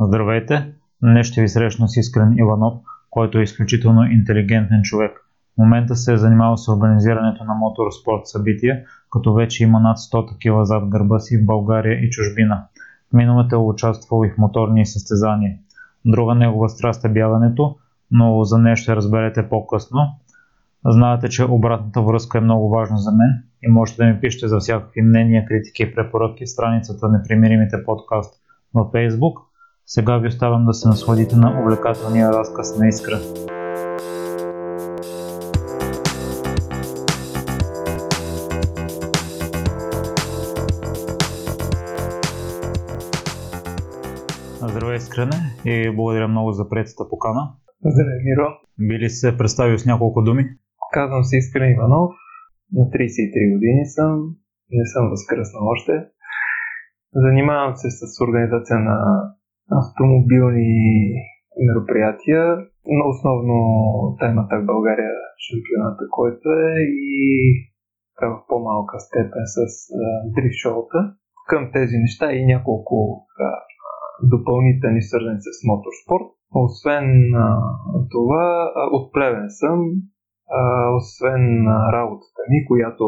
Здравейте! Днес ще ви срещна с Искрен Иванов, който е изключително интелигентен човек. В момента се е занимавал с организирането на моторспорт събития, като вече има над 100 такива зад гърба си в България и чужбина. В миналото е участвал и в моторни състезания. Друга негова страст е бягането, но за нея ще разберете по-късно. Знаете, че обратната връзка е много важна за мен и можете да ми пишете за всякакви мнения, критики и препоръки в страницата Непримиримите подкаст във Facebook. Сега ви оставям да се насладите на увлекателния разказ на Искра. Здравей, Искрене, и благодаря много за приятата покана. Здравей, Миро. Би ли се представил с няколко думи? Казвам се Искрен Иванов, на 33 години съм, не съм възкръснал още. Занимавам се с организация на автомобилни мероприятия, но основно темата в България шампионата, който е и в по-малка степен с дрифт шоута. Към тези неща и няколко така, допълнителни свързани с моторспорт. Освен а, това, от плевен съм, а, освен работата ми, която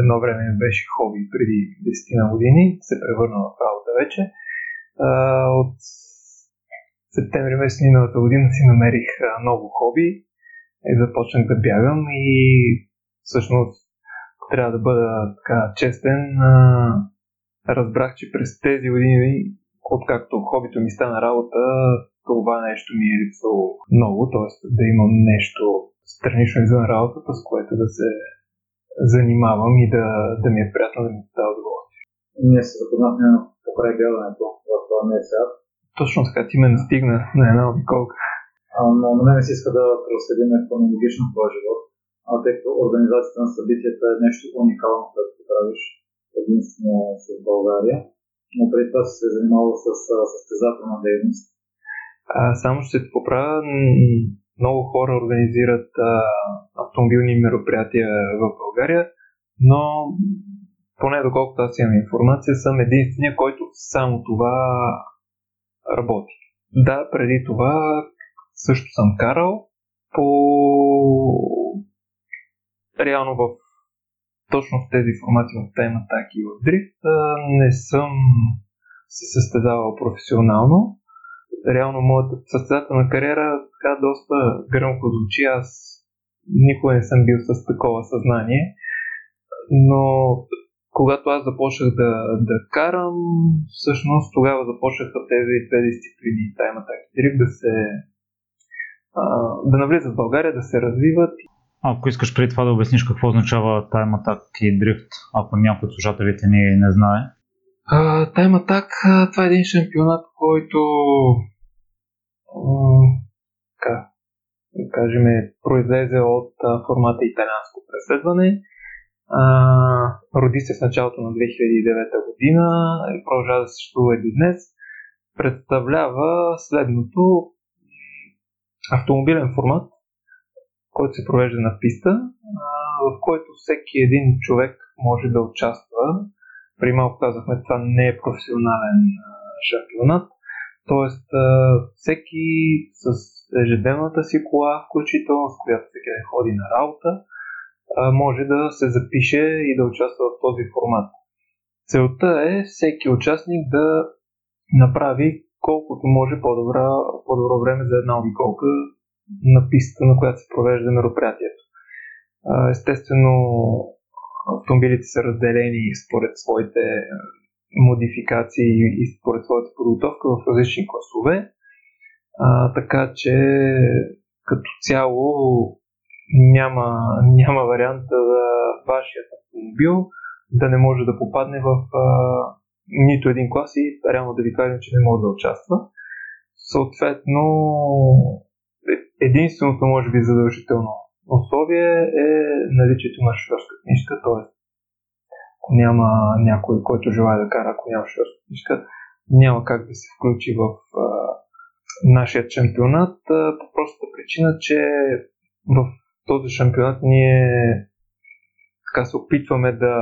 едно време беше хоби преди 10 на години, се превърна в работа вече. А, от септември месец миналата година си намерих ново хоби и започнах да бягам и всъщност трябва да бъда така честен, а, разбрах, че през тези години, откакто хобито ми стана работа, това нещо ми е липсвало много, т.е. да имам нещо странично извън работата, с което да се занимавам и да, да ми е приятно да ми става удоволствие. Ние се запознахме покрай бягането това месец. Точно така, ти ме настигна на една обиколка. Но на мен се иска да проследим хронологично твоя живот, а тъй като организацията на събитията е нещо уникално, което правиш единствено в България. Но преди това се занимавал с състезателна дейност. А, само ще се поправя, много хора организират а, автомобилни мероприятия в България, но поне доколкото аз имам информация, съм единствения, който само това работи. Да, преди това също съм карал по реално в точно в тези формати в тайм атаки и в дрифт не съм се състезавал професионално. Реално моята състезателна кариера така доста гръмко звучи. Аз никога не съм бил с такова съзнание, но когато аз започнах да, да карам, всъщност тогава започнаха тези две дисциплини, тайм атак и дрифт, да се а, да навлизат в България, да се развиват. Ако искаш преди това да обясниш какво означава тайм атак и дрифт, ако някой от служателите ни не знае. Тайм атак, това е един шампионат, който така, да кажем, произлезе от формата италианско преследване роди се в началото на 2009 година и продължава да съществува и до днес. Представлява следното автомобилен формат, който се провежда на писта, в който всеки един човек може да участва. При малко казахме, това не е професионален шампионат. Тоест, всеки с ежедневната си кола, включително с която всеки ден ходи на работа, може да се запише и да участва в този формат. Целта е всеки участник да направи колкото може по-добра, по-добро време за една обиколка на пистата, на която се провежда мероприятието. Естествено, автомобилите са разделени според своите модификации и според своята подготовка в различни класове, така че като цяло няма, няма вариант за вашият автомобил да не може да попадне в а, нито един клас и реално да ви кажем, че не може да участва. Съответно, единственото, може би, задължително условие е наличието на шофьорска книжка, т.е. ако няма някой, който желая да кара, ако няма шофьорска книжка, няма как да се включи в а, нашия чемпионат а, по простата причина, че в този шампионат ние така се опитваме да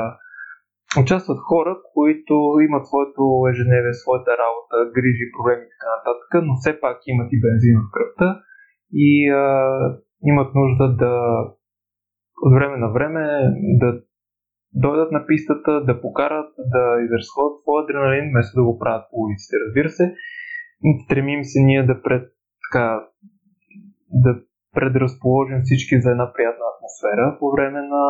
участват хора, които имат своето ежедневие, своята работа, грижи, проблеми и така нататък, но все пак имат и бензин в кръвта и а, имат нужда да от време на време да дойдат на пистата, да покарат, да изразходят своя адреналин, вместо да го правят по улиците, разбира се. Стремим се ние да пред, така, да предразположим всички за една приятна атмосфера по време на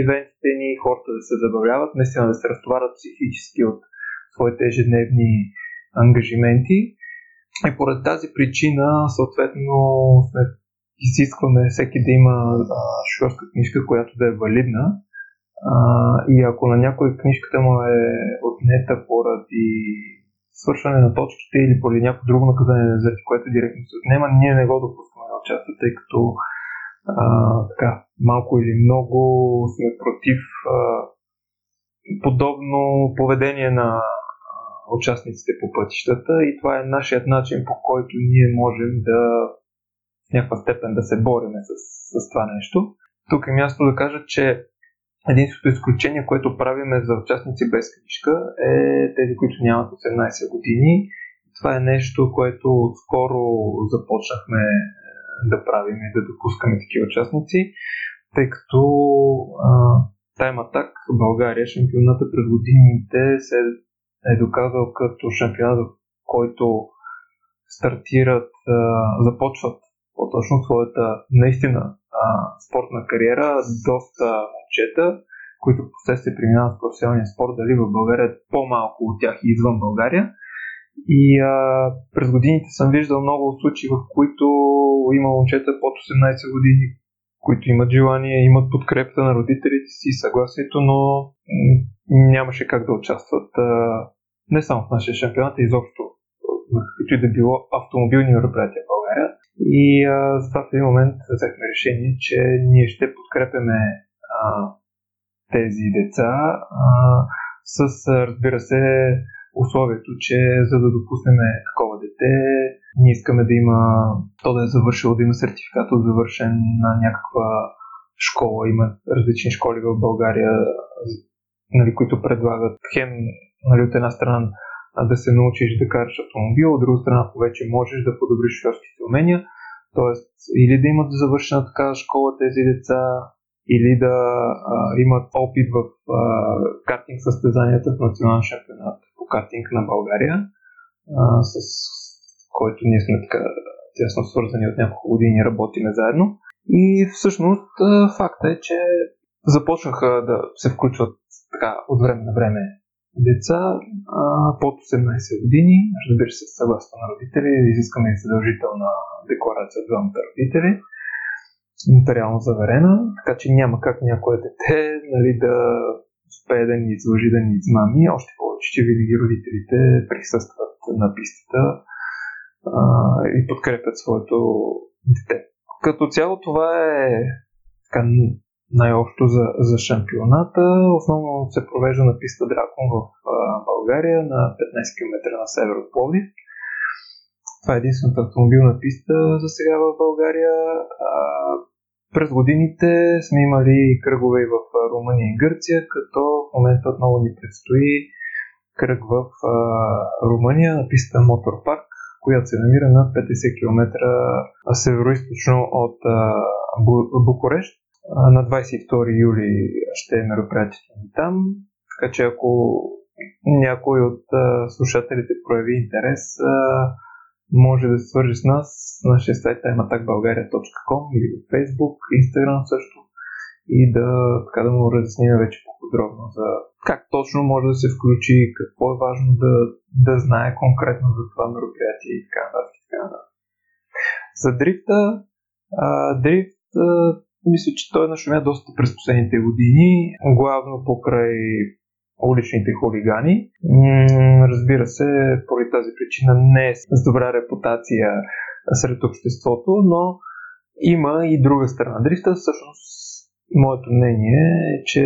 ивентите ни, хората да се забавляват, наистина да се разтоварят психически от своите ежедневни ангажименти. И поред тази причина, съответно, сме изискваме всеки да има а, шофьорска книжка, която да е валидна. А, и ако на някой книжката му е отнета поради свършване на точките или поради някакво друго наказание, заради което директно се отнема, ние не го допускаме участва, тъй като а, така, малко или много сме против а, подобно поведение на участниците по пътищата и това е нашият начин по който ние можем да в някаква степен да се бориме с, с това нещо. Тук е място да кажа, че единственото изключение, което правиме за участници без книжка е тези, които нямат 18 години. Това е нещо, което скоро започнахме да правим и да допускаме такива участници, тъй като Time Attack България, шампионата през годините се е доказал като шампионат, в който стартират, започват по-точно своята наистина спортна кариера, доста момчета, които в последствие преминават в професионалния спорт, дали в България по-малко от тях и извън България. И а, през годините съм виждал много случаи, в които има момчета под 18 години, които имат желание, имат подкрепата на родителите си, съгласието, но нямаше как да участват а, не само в нашия шампионат, а изобщо на каквито и да било автомобилни мероприятия в България. И а, затова в един момент взехме решение, че ние ще подкрепяме а, тези деца а, с, разбира се, условието, че за да допуснем такова дете, ние искаме да има, то да е завършило, да има сертификат от завършен на някаква школа. Има различни школи в България, нали, които предлагат хем нали, от една страна да се научиш да караш автомобил, от друга страна повече можеш да подобриш шофьорските умения. Тоест, или да имат завършена такава школа тези деца, или да а, имат опит в а, картинг състезанията в национален шампионат по картинг на България, а, с който ние сме така тясно свързани от няколко години, работиме заедно. И всъщност факта е, че започнаха да се включват така от време на време деца а, под 18 години, разбира се, съгласно на родители, изискаме и задължителна декларация от двамата родители, нотариално заверена, така че няма как някое дете нали, да успее да ни изложи, да ни измами, още повече, че винаги родителите присъстват на пистата а, и подкрепят своето дете. Като цяло това е така, най-общо за, за шампионата. Основно се провежда на писта Дракон в а, България на 15 км на север от Пловдив. Това е единствената автомобилна писта за сега в България. А, през годините сме имали кръгове в Румъния и Гърция, като в момента отново ни предстои кръг в Румъния на писта Мотор която се намира на 50 км северо-источно от а, Букурещ. На 22 юли ще е мероприятието ни там, така че ако някой от слушателите прояви интерес, може да се свържи с нас. Нашия сайт е matakbulgaria.com или в Facebook, Instagram също и да, така да му разясним вече по-подробно за как точно може да се включи, какво е важно да, да знае конкретно за това мероприятие и така нататък. За дрифта, а, дрифт а, мисля, че той нашумя доста през последните години, главно покрай уличните хулигани. Разбира се, поради тази причина не е с добра репутация сред обществото, но има и друга страна. Дрифта всъщност, моето мнение е, че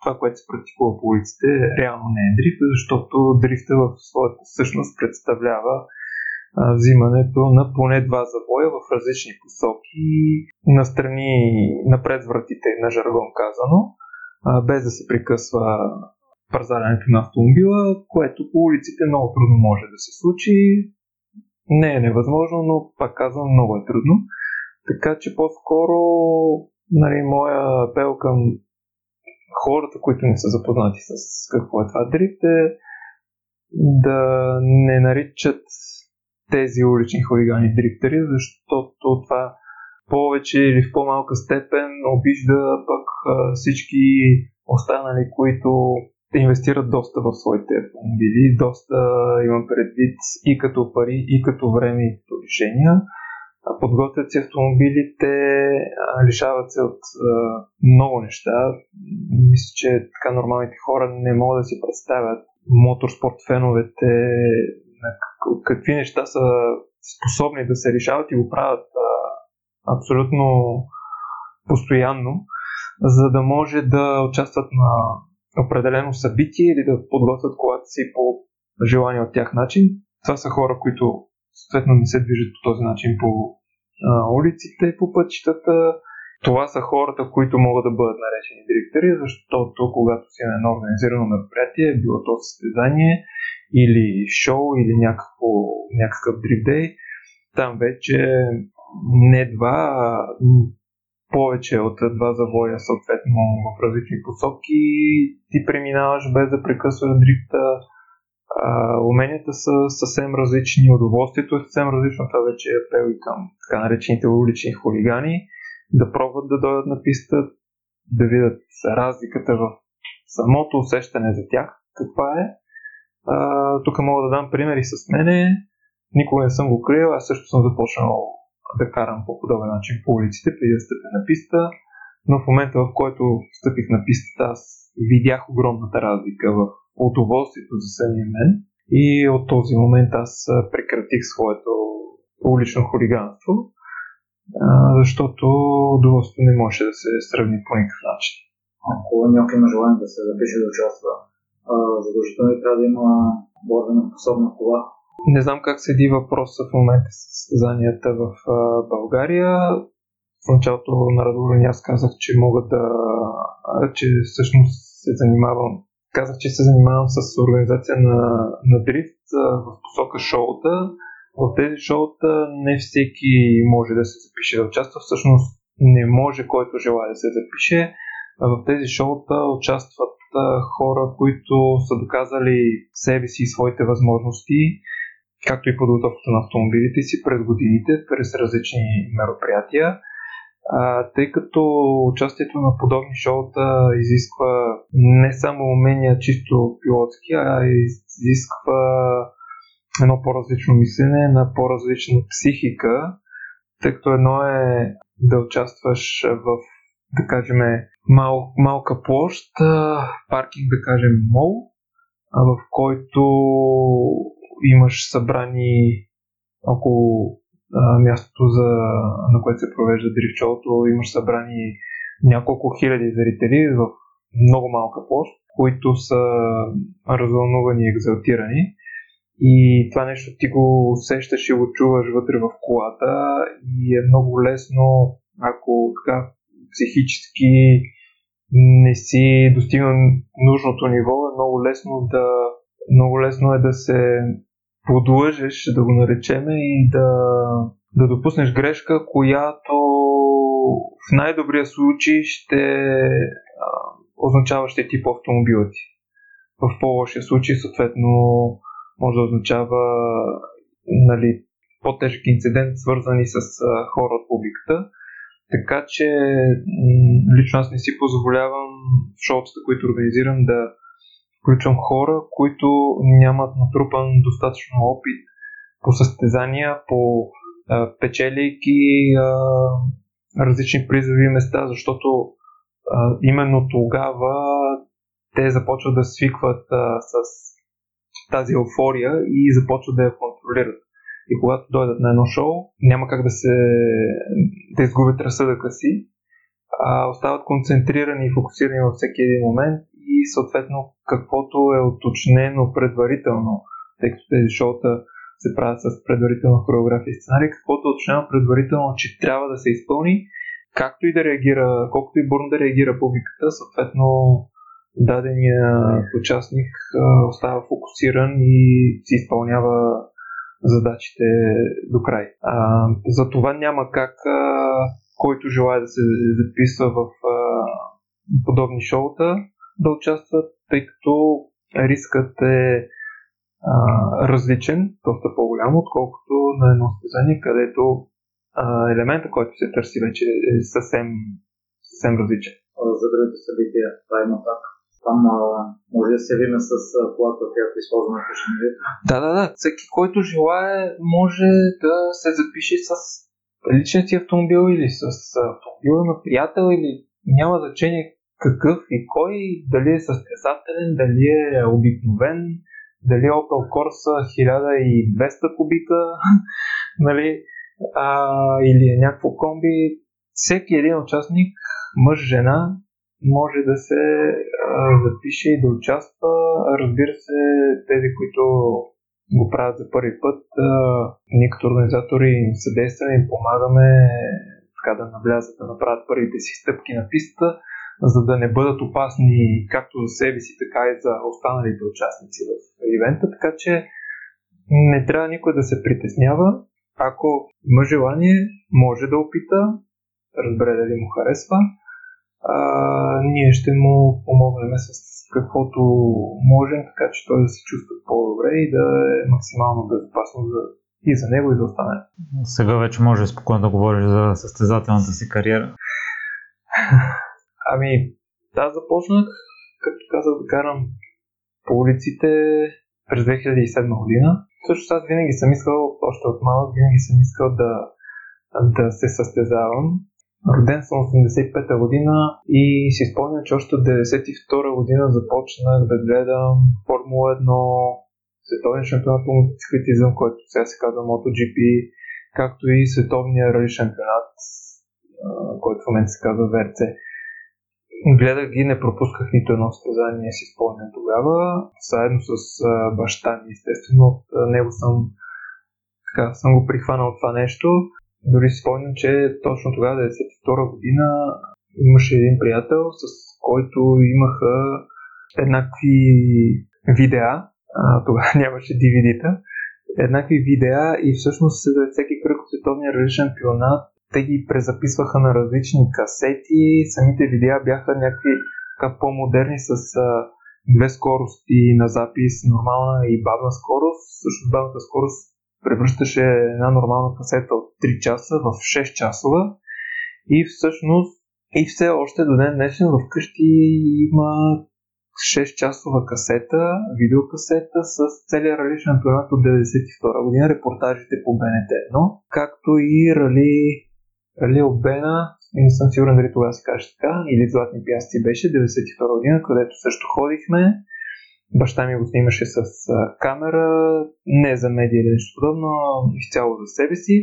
това, което се практикува по улиците, реално не е дрифт, защото дрифта в своята същност представлява взимането на поне два завоя в различни посоки, настрани напред вратите, на жаргон казано, без да се прекъсва пързарянето на автомобила, което по улиците много трудно може да се случи. Не е невъзможно, но пак казвам, много е трудно. Така че по-скоро нали, моя апел към хората, които не са запознати с какво е това дрифт е да не наричат тези улични хулигани дрифтери, защото това повече или в по-малка степен обижда пък всички останали, които инвестират доста в своите автомобили, доста имам предвид и като пари, и като време, и като решения. Подготвят си автомобилите, лишават се от много неща. Мисля, че така нормалните хора не могат да си представят моторспорт феновете какви неща са способни да се решават и го правят абсолютно постоянно, за да може да участват на определено събитие или да подготвят колата си по желание от тях начин. Това са хора, които съответно не се движат по този начин по а, улиците, по пътищата. Това са хората, които могат да бъдат наречени директори, защото когато си на едно организирано мероприятие, било то състезание или шоу или някакво, някакъв дрифт там вече не два, а повече от два завоя, съответно в различни посоки. Ти преминаваш без да прекъсваш дрифта. А, уменията са съвсем различни, удоволствието е съвсем различно. Това вече е апел и към така наречените улични хулигани. Да пробват да дойдат на писта, да видят разликата в самото усещане за тях, каква е. А, тук мога да дам примери с мене. Никога не съм го крил, аз също съм започнал да карам по подобен начин по улиците, преди да стъпя на писта, но в момента, в който стъпих на пистата, аз видях огромната разлика в удоволствието за самия мен и от този момент аз прекратих своето улично хулиганство, защото удоволствието не може да се сравни по никакъв начин. Ако някой има желание да се запише да участва, задължително трябва да има бордена способна кола, не знам как седи въпроса в момента с състезанията в България. В началото на разговора аз казах, че мога да... че всъщност се занимавам казах, че се занимавам с организация на, на дрифт в посока шоута. В тези шоута не всеки може да се запише да участва. Всъщност не може който желая да се запише. В тези шоута участват хора, които са доказали себе си и своите възможности както и подготовката на автомобилите си през годините, през различни мероприятия, тъй като участието на подобни шоута изисква не само умения чисто пилотски, а изисква едно по-различно мислене, на по-различна психика, тъй като едно е да участваш в, да кажем, мал, малка площ, паркинг, да кажем, мол, в който имаш събрани около а, мястото, за, на което се провежда дрифчолото, имаш събрани няколко хиляди зрители в много малка площ, които са развълнувани и екзалтирани. И това нещо ти го усещаш и го чуваш вътре в колата и е много лесно, ако така психически не си достигна нужното ниво, е много лесно да много лесно е да се подлъжеш, да го наречеме, и да, да допуснеш грешка, която в най-добрия случай ще а, означава ще тип автомобила ти. В по-лошия случай, съответно, може да означава нали, по-тежък инцидент, свързани с а, хора от публиката. Така че лично аз не си позволявам в шоутата, които организирам, да включвам хора, които нямат натрупан достатъчно опит по състезания, по а, печелейки а, различни призови места, защото а, именно тогава те започват да свикват а, с тази еуфория и започват да я контролират. И когато дойдат на едно шоу, няма как да се да изгубят разсъдъка си, а остават концентрирани и фокусирани във всеки един момент и съответно каквото е уточнено предварително, тъй като тези шоута се правят с предварителна хореография и сценарий, каквото е уточнено предварително, че трябва да се изпълни, както и да реагира, колкото и бурно да реагира публиката, съответно дадения участник остава фокусиран и си изпълнява задачите до край. А, за това няма как а, който желая да се записва в а, подобни шоута да участва, тъй като рискът е а, различен, доста по-голям, отколкото на едно състезание, където а, елемента, който се търси вече е съвсем, съвсем различен. За другите събития, това има так. Там а, може да се видим с колата, която използваме в Да, да, да. Всеки, който желая, може да се запише с личният си автомобил или с автомобила на приятел или няма значение какъв и кой, дали е състезателен, дали е обикновен, дали е Opel Corsa 1200 кубика, нали, а, или е някакво комби. Всеки един участник, мъж, жена, може да се а, запише и да участва. Разбира се, тези, които го правят за първи път, а, ние като организатори им съдействаме, им помагаме така да навлязат, да направят първите си стъпки на пистата, за да не бъдат опасни както за себе си, така и за останалите участници в ивента. Така че не трябва никой да се притеснява. Ако има желание, може да опита, разбере дали му харесва а, ние ще му помогнем с каквото можем, така че той да се чувства по-добре и да е максимално безопасно за, и за него, и за останалите. Сега вече може спокойно да говориш за състезателната си кариера. Ами, аз започнах, както казах, да карам по улиците през 2007 година. Също аз винаги съм искал, още от малък, винаги съм искал да, да се състезавам. Роден съм 85-та година и си спомням, че още от 92-та година започнах да гледам Формула 1, световен шампионат по мотоциклетизъм, който сега се казва MotoGP, както и световния рали шампионат, който в момента се казва VRC. Гледах ги, не пропусках нито едно състезание, си спомням тогава, заедно с баща ми, естествено, от него съм, така, съм го прихванал това нещо. Дори си спомням, че точно тогава, 1992 година, имаше един приятел, с който имаха еднакви видеа, а, тогава нямаше DVD-та, еднакви видеа и всъщност за всеки кръг от световния рали шампионат те ги презаписваха на различни касети, самите видеа бяха някакви така по-модерни с а, две скорости на запис, нормална и бавна скорост. Също бавната скорост превръщаше една нормална касета от 3 часа в 6 часова и всъщност и все още до ден днешен вкъщи има 6 часова касета, видеокасета с целият рали шампионат от 92 година, репортажите по БНТ 1, както и рали, от Бена, не съм сигурен дали тогава се каже така, или Златни пясти беше 92 година, където също ходихме Баща ми го снимаше с камера, не за медия или нещо подобно, изцяло за себе си,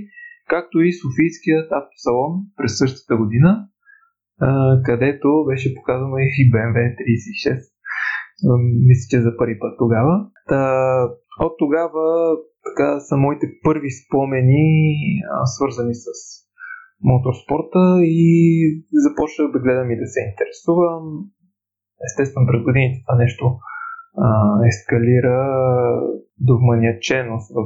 както и Софийският автосалон през същата година, където беше показано и BMW 36. Мисля, че за първи път тогава. От тогава така са моите първи спомени, свързани с моторспорта и започнах да гледам и да се интересувам. Естествено, през годините това нещо а, ескалира до маниаченост в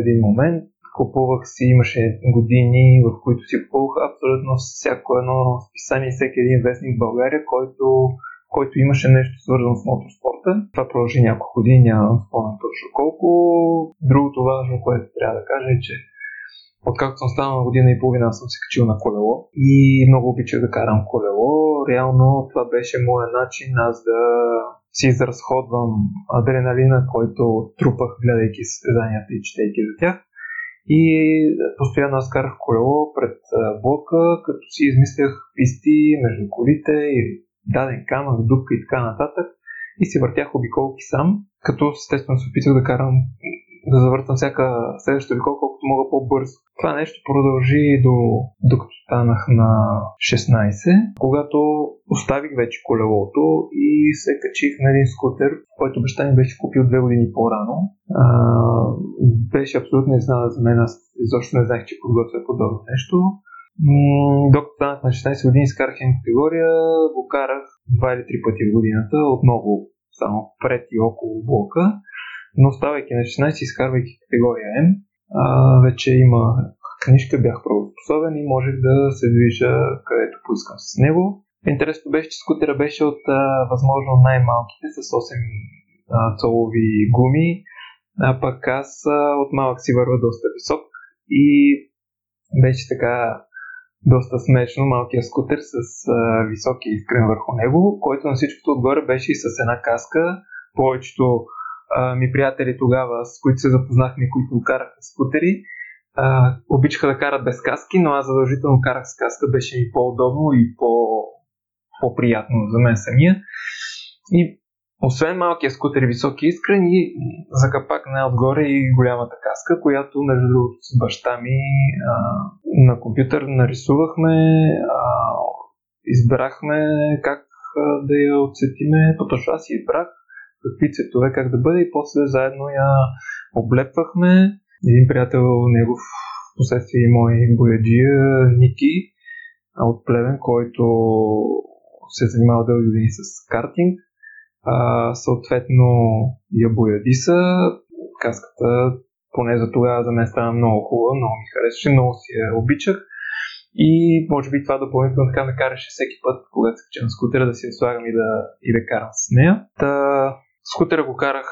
един момент. Купувах си, имаше години, в които си купувах абсолютно всяко едно списание, всеки един вестник в България, който, който имаше нещо свързано с моторспорта. Това продължи няколко години, нямам спомен точно колко. Другото важно, което трябва да кажа е, че Откакто съм станал година и половина, съм се качил на колело и много обичах да карам колело. Реално това беше моят начин аз да си изразходвам адреналина, който трупах, гледайки състезанията и четейки за тях. И постоянно аз карах колело пред блока, като си измислях писти между колите и даден камък, дупка и така нататък. И си въртях обиколки сам, като естествено се опитах да карам да завъртам всяка следваща обиколка колкото мога по-бързо. Това нещо продължи до, докато станах на 16, когато оставих вече колелото и се качих на един скутер, който баща ми беше купил две години по-рано. А, беше абсолютно изненада за мен, аз изобщо не знаех, че подготвя подобно нещо. Докато станах на 16 години, изкарах М категория, го карах два или три пъти в годината, отново само пред и около блока, но ставайки на 16, изкарвайки категория М, а, вече има книжка, бях правоспособен и можех да се движа където поискам с него. Интересното беше, че скутера беше от а, възможно най-малките с 8 а, цолови гуми, а пък аз а, от малък си върва доста висок и беше така доста смешно малкият скутер с а, високия искрен върху него, който на всичкото отгоре беше и с една каска. Повечето а, ми приятели тогава, с които се запознахме, които караха скутери, а, обичаха да карат без каски, но аз задължително карах с каска, беше ми по-удобно и по, по-приятно за мен самия. И освен малкия скутер и високи искрен и за капак най-отгоре и голямата каска, която между другото с баща ми а, на компютър нарисувахме, а, избрахме как да я отсетиме, по-точно аз избрах какви цветове как да бъде и после заедно я облепвахме. Един приятел негов, последствие и мой бояджия Ники от Плевен, който се занимава дълги години с картинг, а, съответно я боядиса. Каската, поне за тогава за мен стана много хубава, много ми харесваше, много си я обичах. И може би това допълнително така ме караше всеки път, когато се кача скутера, да си я слагам и да, и да карам с нея. Та, скутера го карах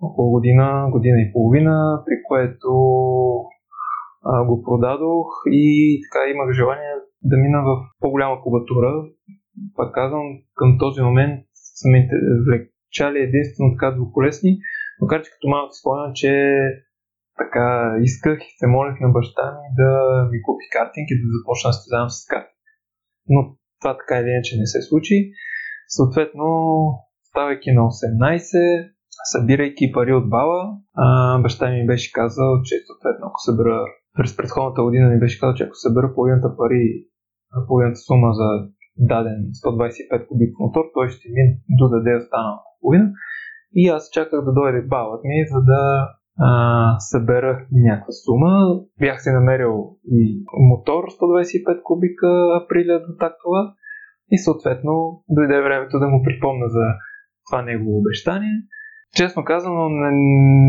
около година, година и половина, при което а, го продадох и така имах желание да мина в по-голяма кубатура. Пак казвам, към този момент са ме влекчали единствено така двуколесни, макар че като малко спомням, че така исках и се молих на баща ми да ми купи картинг и да започна да състезавам с картинг. Но това така или иначе не се случи. Съответно, ставайки на 18, събирайки пари от бала, а, баща ми беше казал, че съответно ако събера през предходната година ми беше казал, че ако събера половината пари, половината сума за даден 125 кубик мотор, той ще ми додаде останалата половина. И аз чаках да дойде балът ми, за да а, събера някаква сума. Бях си намерил и мотор 125 кубика априля до тактова и съответно дойде времето да му припомна за това негово обещание. Честно казано, не,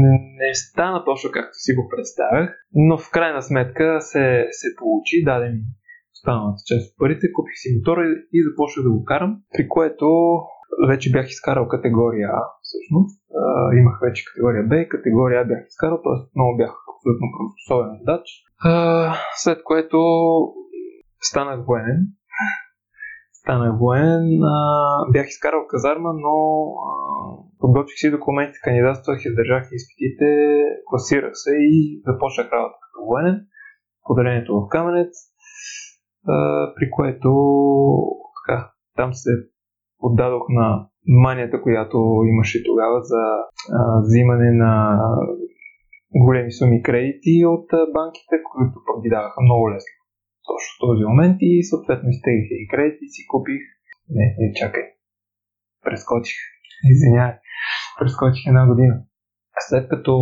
не, не стана точно както си го представях, но в крайна сметка се, се получи, даде ми останалата част от парите, купих си мотора и започнах да го карам, при което вече бях изкарал категория А, всъщност. А, имах вече категория Б и категория А бях изкарал, т.е. много бях абсолютно правоспособен водач. След което станах военен. Станах военен, а, бях изкарал казарма, но а, подготвих си документите, кандидатствах, издържах изпитите, класирах се и започнах работа като военен. Поделението в Каменец, а, при което така, там се отдадох на манията, която имаше тогава за а, взимане на големи суми кредити от банките, които пък ги даваха много лесно. Точно този момент и съответно изтеглих и кредити, си купих. Не, не, чакай. Прескочих. Извинявай. Прескочих една година. След като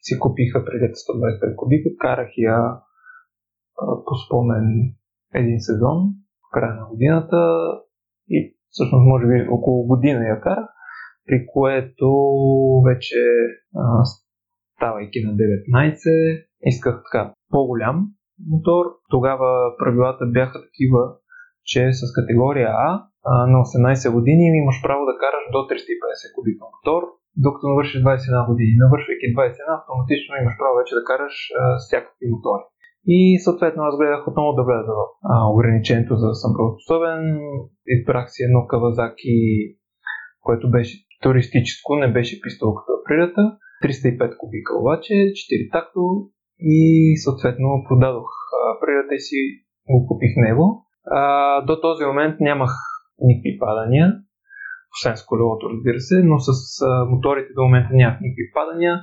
си купиха преди 125 кубика, карах я по спомен един сезон, в края на годината и всъщност може би около година я карах, при което вече ставайки на 19, исках така по-голям мотор. Тогава правилата бяха такива, че с категория А на 18 години имаш право да караш до 350 кубика мотор, докато навършиш 21 години. Навършвайки 21, автоматично имаш право вече да караш всякакви мотори. И съответно аз гледах отново да вляза в ограничението за да съм правоспособен. Избрах си едно Кавазаки, което беше туристическо, не беше пистол като априлята. 305 кубика обаче, 4 такто и съответно продадох априлята и си го купих него. А, до този момент нямах никакви падания, освен с колелото, разбира се, но с а, моторите до момента нямах никакви падания.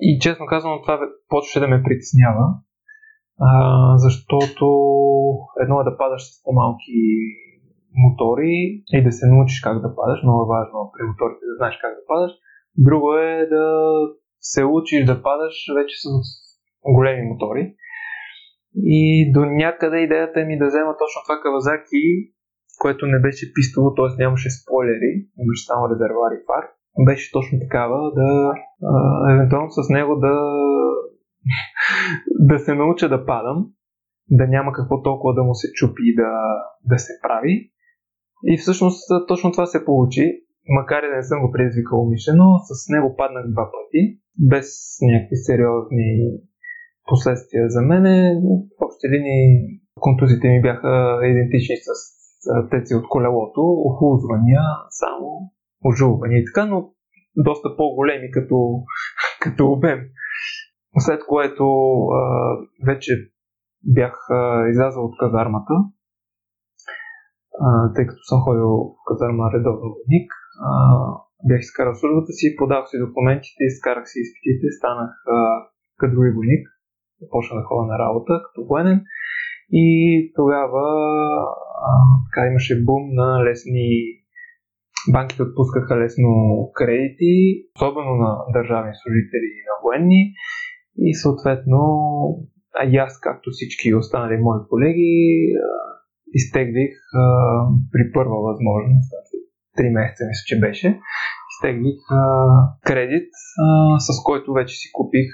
И честно казвам, това почваше да ме притеснява, а, защото едно е да падаш с по-малки мотори и да се научиш как да падаш, много е важно при моторите да знаеш как да падаш. Друго е да се учиш да падаш вече с големи мотори. И до някъде идеята ми да взема точно това Кавазаки, което не беше пистово, т.е. нямаше спойлери, имаше само резервуар и фар. Беше точно такава, да евентуално с него да да се науча да падам, да няма какво толкова да му се чупи да, да се прави. И всъщност точно това се получи, макар и да не съм го предизвикал умишлено, с него паднах два пъти, без някакви сериозни последствия за мене. В общи линии контузите ми бяха идентични с тези от колелото, охлузвания, само ожулвания и така, но доста по-големи като, като обем. След което а, вече бях а, излязъл от казармата, а, тъй като съм ходил в казарма редовно войник. Бях изкарал службата си, подах си документите, изкарах си изпитите, станах а, кадрови войник, започнах да ходя на работа като военен. И тогава а, така имаше бум на лесни банките отпускаха лесно кредити, особено на държавни служители и на военни. И съответно, а и аз, както всички останали мои колеги, изтеглих а, при първа възможност, три месеца мисля, че беше, изтеглих а, кредит, а, с който вече си купих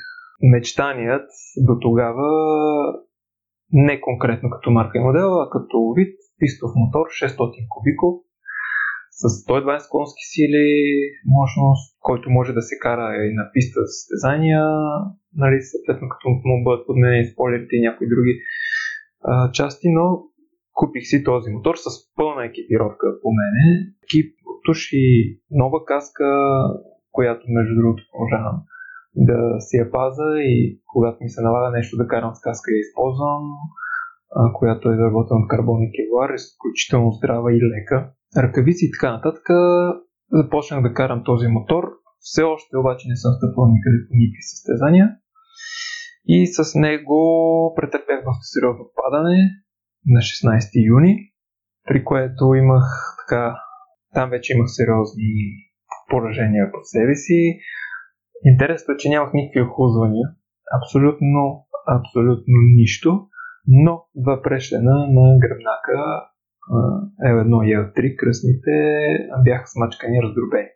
мечтаният до тогава не конкретно като марка и модел, а като вид пистов мотор 600 кубиков с 120 конски сили, мощност, който може да се кара и на писта за състезания, нали, съответно като му бъдат подменени спойлерите и някои други а, части, но купих си този мотор с пълна екипировка по мене. Екип, туш и нова каска, която между другото продължавам да си я паза и когато ми се налага нещо да карам с каска я използвам, която е изработена от карбон и кевлар, изключително здрава и лека ръкавици и така нататък, започнах да карам този мотор. Все още обаче не съм стъпвал никъде по никакви състезания. И с него претърпях доста сериозно падане на 16 юни, при което имах така, там вече имах сериозни поражения по себе си. Интересно е, че нямах никакви охлузвания. Абсолютно, абсолютно нищо. Но два прешлена на гръбнака L1 и L3, кръсните бяха смачкани, раздробени.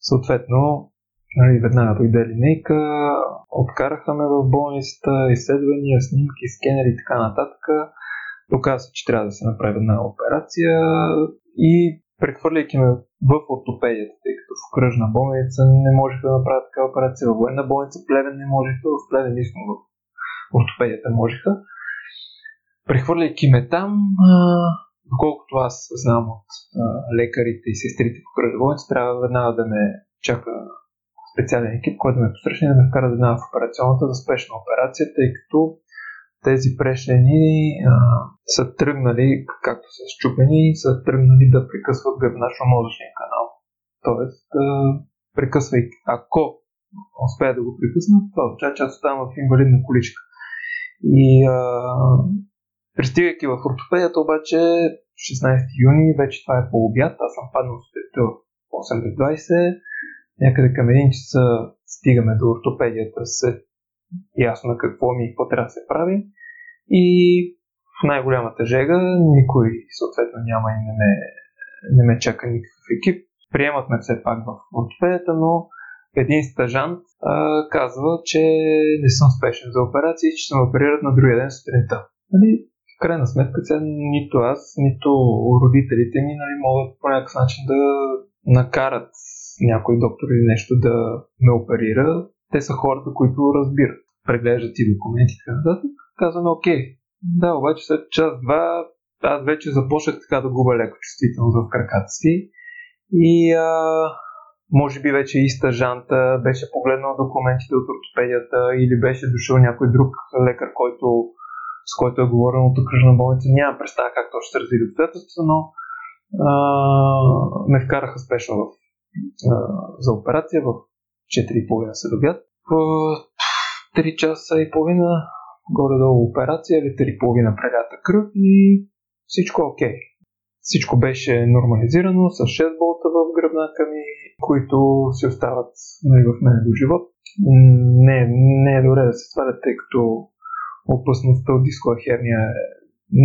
Съответно, нали, веднага дойде линейка, откараха ме в болницата, изследвания, снимки, скенери и така нататък. Доказа че трябва да се направи една операция и прехвърляйки ме в ортопедията, тъй като в кръжна болница не можеха да направят такава операция, в военна болница Плевен не можеха, в Плевен лично в ортопедията можеха. Прехвърляйки ме там, доколкото аз знам от лекарите и сестрите в кръжболница, трябва веднага да ме чака специален екип, който ме посрещне да ме вкара веднага в операционната за спешна операция, тъй като тези прешлени а, са тръгнали, както са щупени, са тръгнали да прекъсват гръбначно-мозъчния канал. Тоест, а, прекъсвайки, ако успея да го прекъснат, това означава, че аз оставам в инвалидна количка. И а, Пристигайки в ортопедията обаче 16 юни, вече това е по обяд, аз съм паднал сутринта в 8 без 20, някъде към един часа стигаме до ортопедията след ясно какво ми и какво трябва да се прави и в най-голямата жега никой съответно няма и не ме, не ме чака никакъв екип. Приемат ме все пак в ортопедията, но един стажант а, казва, че не съм спешен за операция и че ще ме оперират на другия ден сутринта. Нали? крайна сметка, сега нито аз, нито родителите ми нали, могат по някакъв начин да накарат някой доктор или нещо да ме оперира. Те са хората, които разбират. Преглеждат и документи така нататък. Казваме, окей. Да, обаче след час-два аз вече започнах така да губя леко чувствителност в краката си. И а, може би вече и стажанта беше погледнал документите от ортопедията или беше дошъл някой друг лекар, който с който е говорено от окръжна болница. Нямам представа как точно ще развили обстоятелствата, но а, ме вкараха спешно в, а, за операция в 4.30 след обяд. В 3 часа и половина горе-долу операция или 3.30 прелята кръв и всичко е окей. Всичко беше нормализирано с 6 болта в гръбнака ми, които си остават нали, в мен до живот. Не, не е добре да се свалят, тъй като опасността от дискова херния е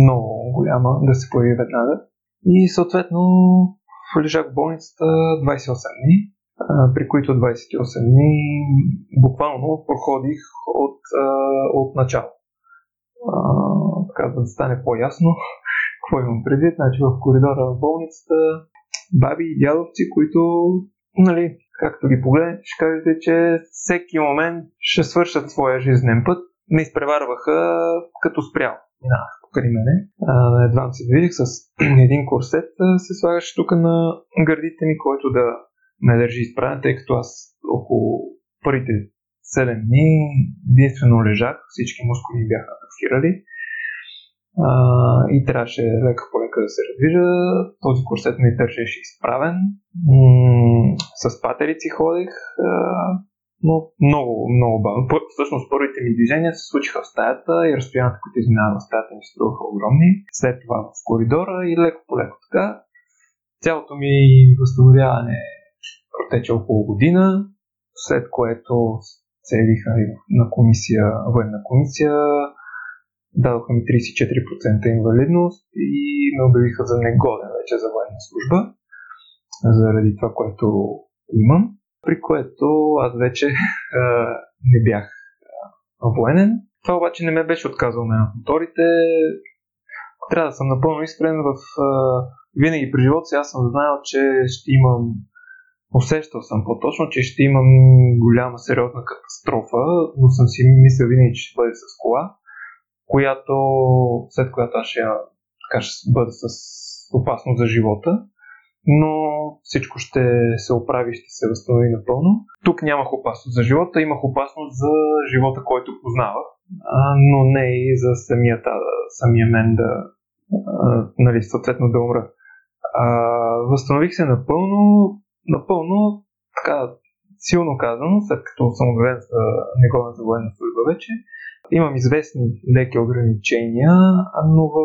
много голяма да се появи веднага. И съответно лежах в болницата 28 дни, при които 28 дни буквално проходих от, от начало. Така да стане по-ясно какво имам предвид. Значи в коридора в болницата баби и дядовци, които, нали, както ги погледнете, ще кажете, че всеки момент ще свършат своя жизнен път. Не изпреварваха като спрял. Минавах покрай мене. Едва се движих с един курсет, се слагаше тук на гърдите ми, който да ме държи изправен, тъй като аз около първите 7 дни единствено лежах, всички мускули бяха атрофирали и трябваше лека по лека да се раздвижа. Този курсет ми държеше изправен. М- с патерици ходех, а, но много, много бавно. Всъщност първите ми движения се случиха в стаята и разстоянията, които изминавах в стаята ми струваха огромни. След това в коридора и леко по леко така. Цялото ми възстановяване протече около година, след което се явиха на комисия, военна комисия, дадоха ми 34% инвалидност и ме обявиха за негоден вече за военна служба, заради това, което имам, при което аз вече а, не бях а, военен. Това обаче не ме беше отказал на моторите. Трябва да съм напълно искрен в... А, винаги при живота си аз съм знаел, че ще имам Усещал съм по-точно, че ще имам голяма сериозна катастрофа, но съм си мислил винаги, че ще бъде с кола която, след която аз ще, така, ще бъда с опасност за живота, но всичко ще се оправи, ще се възстанови напълно. Тук нямах опасност за живота, имах опасност за живота, който познавах, но не и за самия, самия мен да, нали, съответно да умра. А, възстанових се напълно, напълно, така силно казано, след като съм обявен за негоден за военна служба вече, Имам известни леки ограничения, но в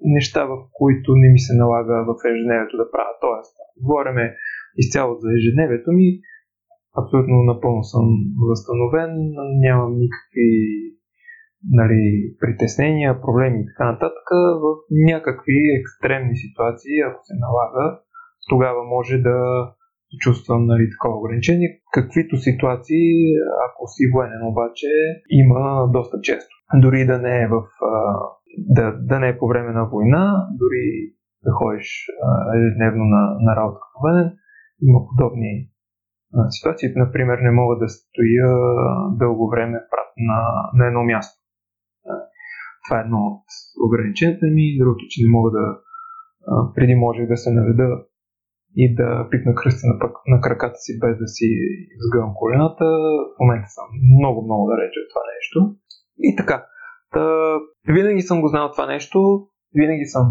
неща, в които не ми се налага в ежедневието да правя. Тоест, говориме изцяло за ежедневието ми, абсолютно напълно съм възстановен, нямам никакви нали, притеснения, проблеми и така нататък. В някакви екстремни ситуации, ако се налага, тогава може да чувствам нали, такова ограничение. Каквито ситуации, ако си военен обаче, има доста често. Дори да не е в да, да не е по време на война, дори да ходиш ежедневно на, на работа като военен, има подобни ситуации. Например, не мога да стоя дълго време на, на едно място. Това е едно от ограниченията ми. Другото, че не мога да преди можех да се наведа и да пипна кръста на, пък, на краката си без да си сгъвам колената. В момента съм много, много далече от това нещо. И така. Та, винаги съм го знал това нещо, винаги съм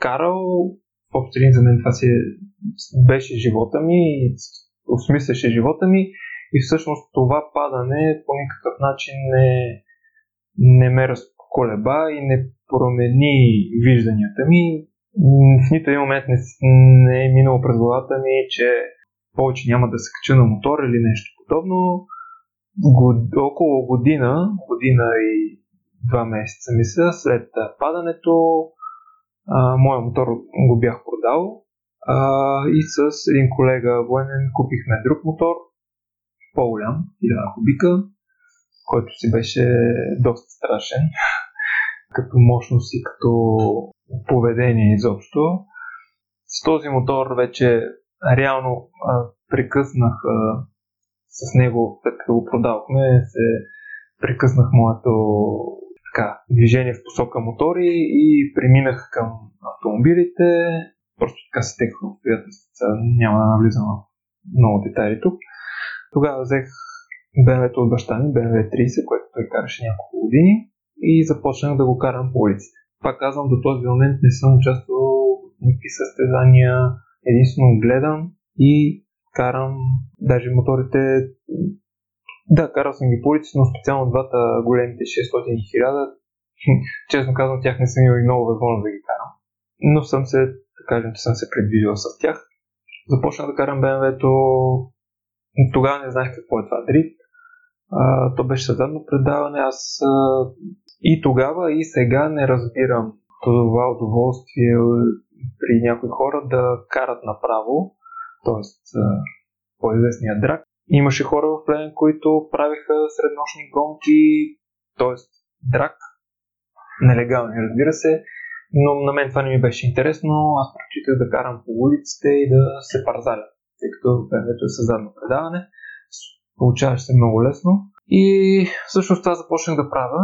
карал. В общи за мен това си беше живота ми, осмисляше живота ми и всъщност това падане по никакъв начин не, не ме разколеба и не промени вижданията ми в нито един момент не, не е минало през главата ми, че повече няма да се кача на мотор или нещо подобно. Год, около година, година и два месеца мисля, след падането, а, моя мотор го бях продал а, и с един колега военен купихме друг мотор, по-голям, 1000 кубика, който си беше доста страшен като мощност и като поведение изобщо. С този мотор вече реално а, прекъснах а, с него, след като го продавахме, се прекъснах моето така, движение в посока мотори и преминах към автомобилите. Просто така се теках в обстоятелствата, няма да навлизам в много детайли тук. Тогава взех BMW от баща ми, BMW 30, което той караше няколко години и започнах да го карам по улиците. Пак казвам, до този момент не съм участвал в никакви състезания, единствено гледам и карам даже моторите да, карал съм ги по улиците, но специално двата големите 600 и 1000, честно казвам, тях не съм имал и много възможност да ги карам. Но съм се, да кажем, че съм се предвидил с тях. Започнах да карам BMW-то, тогава не знаех какво е това дрифт. То беше създадено предаване, аз И тогава и сега не разбирам това удоволствие при някои хора да карат направо, т.е. по-известния драк. Имаше хора в Плевен, които правиха среднощни гонки, т.е. драк, нелегални, разбира се, но на мен това не ми беше интересно. Аз предпочитах да карам по улиците и да се парзаля, тъй като БМВ-то е създадено предаване. Получаваше се много лесно. И всъщност това започнах да правя,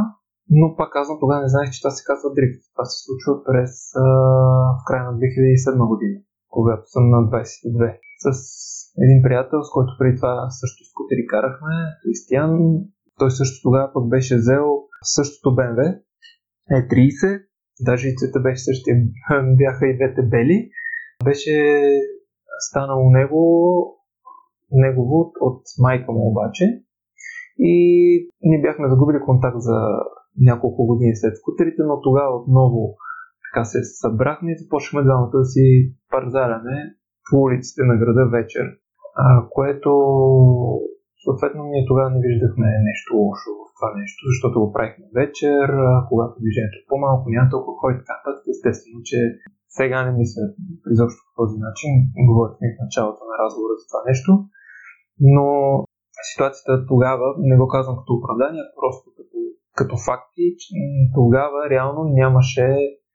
но пак казвам, тогава не знаех, че това се казва дрифт. Това се случва през а, в края на 2007 година, когато съм на 22. С един приятел, с който преди това също скутери карахме, Кристиян. Той също тогава пък беше взел същото BMW, E30, даже и цвета беше същия, бяха и двете бели. Беше станало него, негово от майка му обаче. И ние бяхме загубили контакт за няколко години след скутерите, но тогава отново така се събрахме и започнахме двамата да си парзаляме по улиците на града вечер, а, което съответно ние тогава не виждахме нещо лошо в това нещо, защото го правихме вечер, когато движението е по-малко, няма толкова хора така Естествено, че сега не мисля изобщо по този начин, говорихме в началото на разговора за това нещо, но ситуацията тогава, не го казвам като оправдание, просто като, като факти, тогава реално нямаше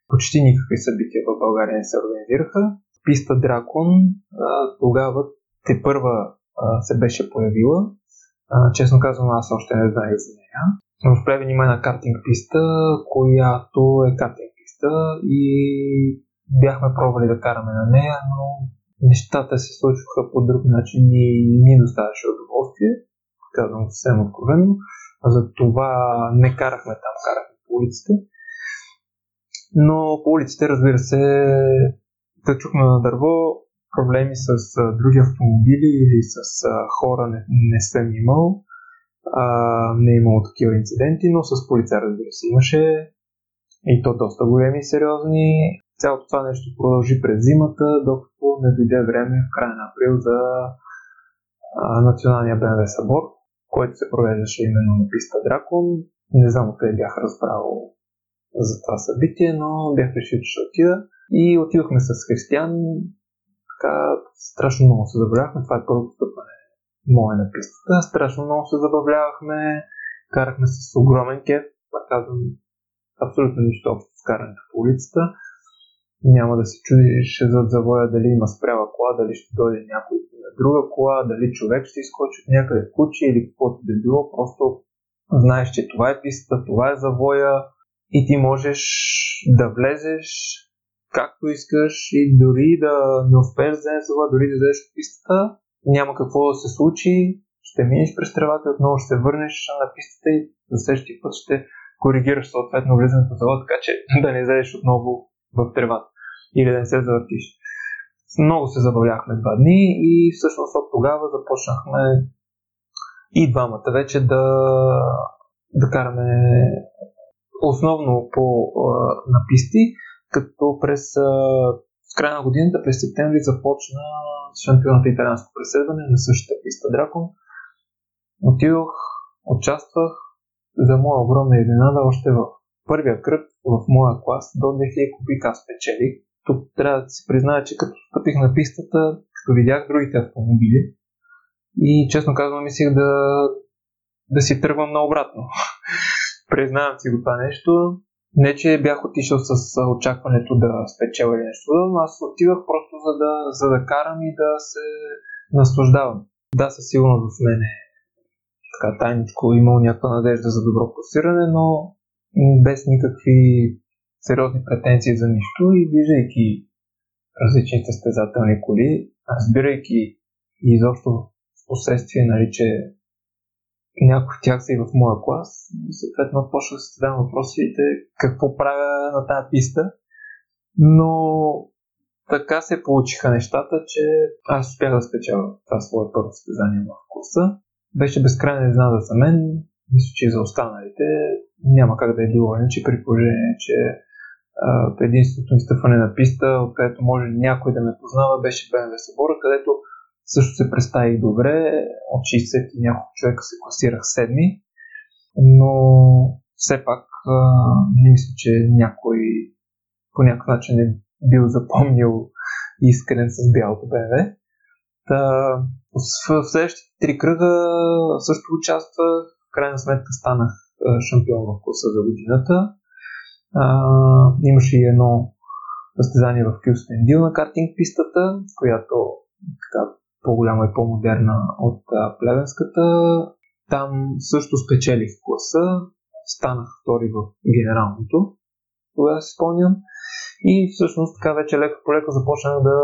почти никакви събития в България не се организираха. Писта Дракон тогава те първа се беше появила. честно казвам, аз още не знаех за нея. В Плевен има една картинг писта, която е картинг писта и бяхме пробвали да караме на нея, но нещата се случваха по друг начин и ни доставяше удоволствие, казвам съвсем откровенно. За това не карахме там, карахме по улиците. Но по улиците, разбира се, тъчухме на дърво, проблеми с а, други автомобили или с а, хора не, не съм имал. А, не е имало такива инциденти, но с полиция, разбира се, имаше и то доста големи и сериозни. Цялото това нещо продължи през зимата, докато не дойде време в края на април за а, националния БМВ събор, който се провеждаше именно на писта Дракон. Не знам откъде бях разбрал за това събитие, но бях решил, че ще отида. И отидохме с Християн. Така страшно много се забавлявахме. Това е първото стъпване мое на пистата. Страшно много се забавлявахме. Карахме с огромен кеф. Пак казвам, абсолютно нищо общо с карането по улицата няма да се чудиш зад завоя дали има спряла кола, дали ще дойде някой на друга кола, дали човек ще изкочи от някъде куче или каквото да било. Просто знаеш, че това е пистата, това е завоя и ти можеш да влезеш както искаш и дори да не успееш да вземеш завоя, дори да вземеш от пистата, няма какво да се случи, ще минеш през тревата, отново ще се върнеш на пистата и за следващия път ще коригираш съответно влизането в завоя, така че да не вземеш отново в тревата или да не се завъртиш. Много се забавлявахме два дни и всъщност от тогава започнахме и двамата вече да, да караме основно по, на писти, като през в края на годината, през септември, започна шампионата италианско преследване на същата писта Дракон. Отидох, участвах, за моя огромна изненада, още в първия кръг в моя клас до 2000 кубика аз печелих. Тук трябва да си призная, че като стъпих на пистата, като видях другите автомобили и честно казвам мислих да, да си тръгвам наобратно. Признавам си го това нещо. Не, че бях отишъл с очакването да спечеля нещо, но аз отивах просто за да, за да карам и да се наслаждавам. Да, със сигурност в мен е така тайничко имал някаква надежда за добро класиране, но без никакви сериозни претенции за нищо и виждайки различните стезателни коли, разбирайки и изобщо в последствие, нали, че някои от тях са и в моя клас, съответно почна да се задавам въпросите какво правя на тази писта, но така се получиха нещата, че аз успях да спечеля това свое първо състезание в класа. Беше безкрайна изненада за мен, мисля, че и за останалите няма как да е било иначе при положение, че единственото изтъпване на писта, откъдето може някой да ме познава, беше BMW събора, където също се представих добре. От 60 и няколко човека се класирах седми. Но все пак а, не мисля, че някой по някакъв начин е бил запомнил искрен с бялото БМВ. Та, в следващите три кръга също участвах. В крайна сметка станах шампион в класа за годината. А, имаше и едно състезание в Кюстендил на картинг пистата, която така, по-голяма и по-модерна от плевенската. Там също спечелих класа, станах втори в генералното, тогава си спомням. И всъщност така вече леко по леко започнах да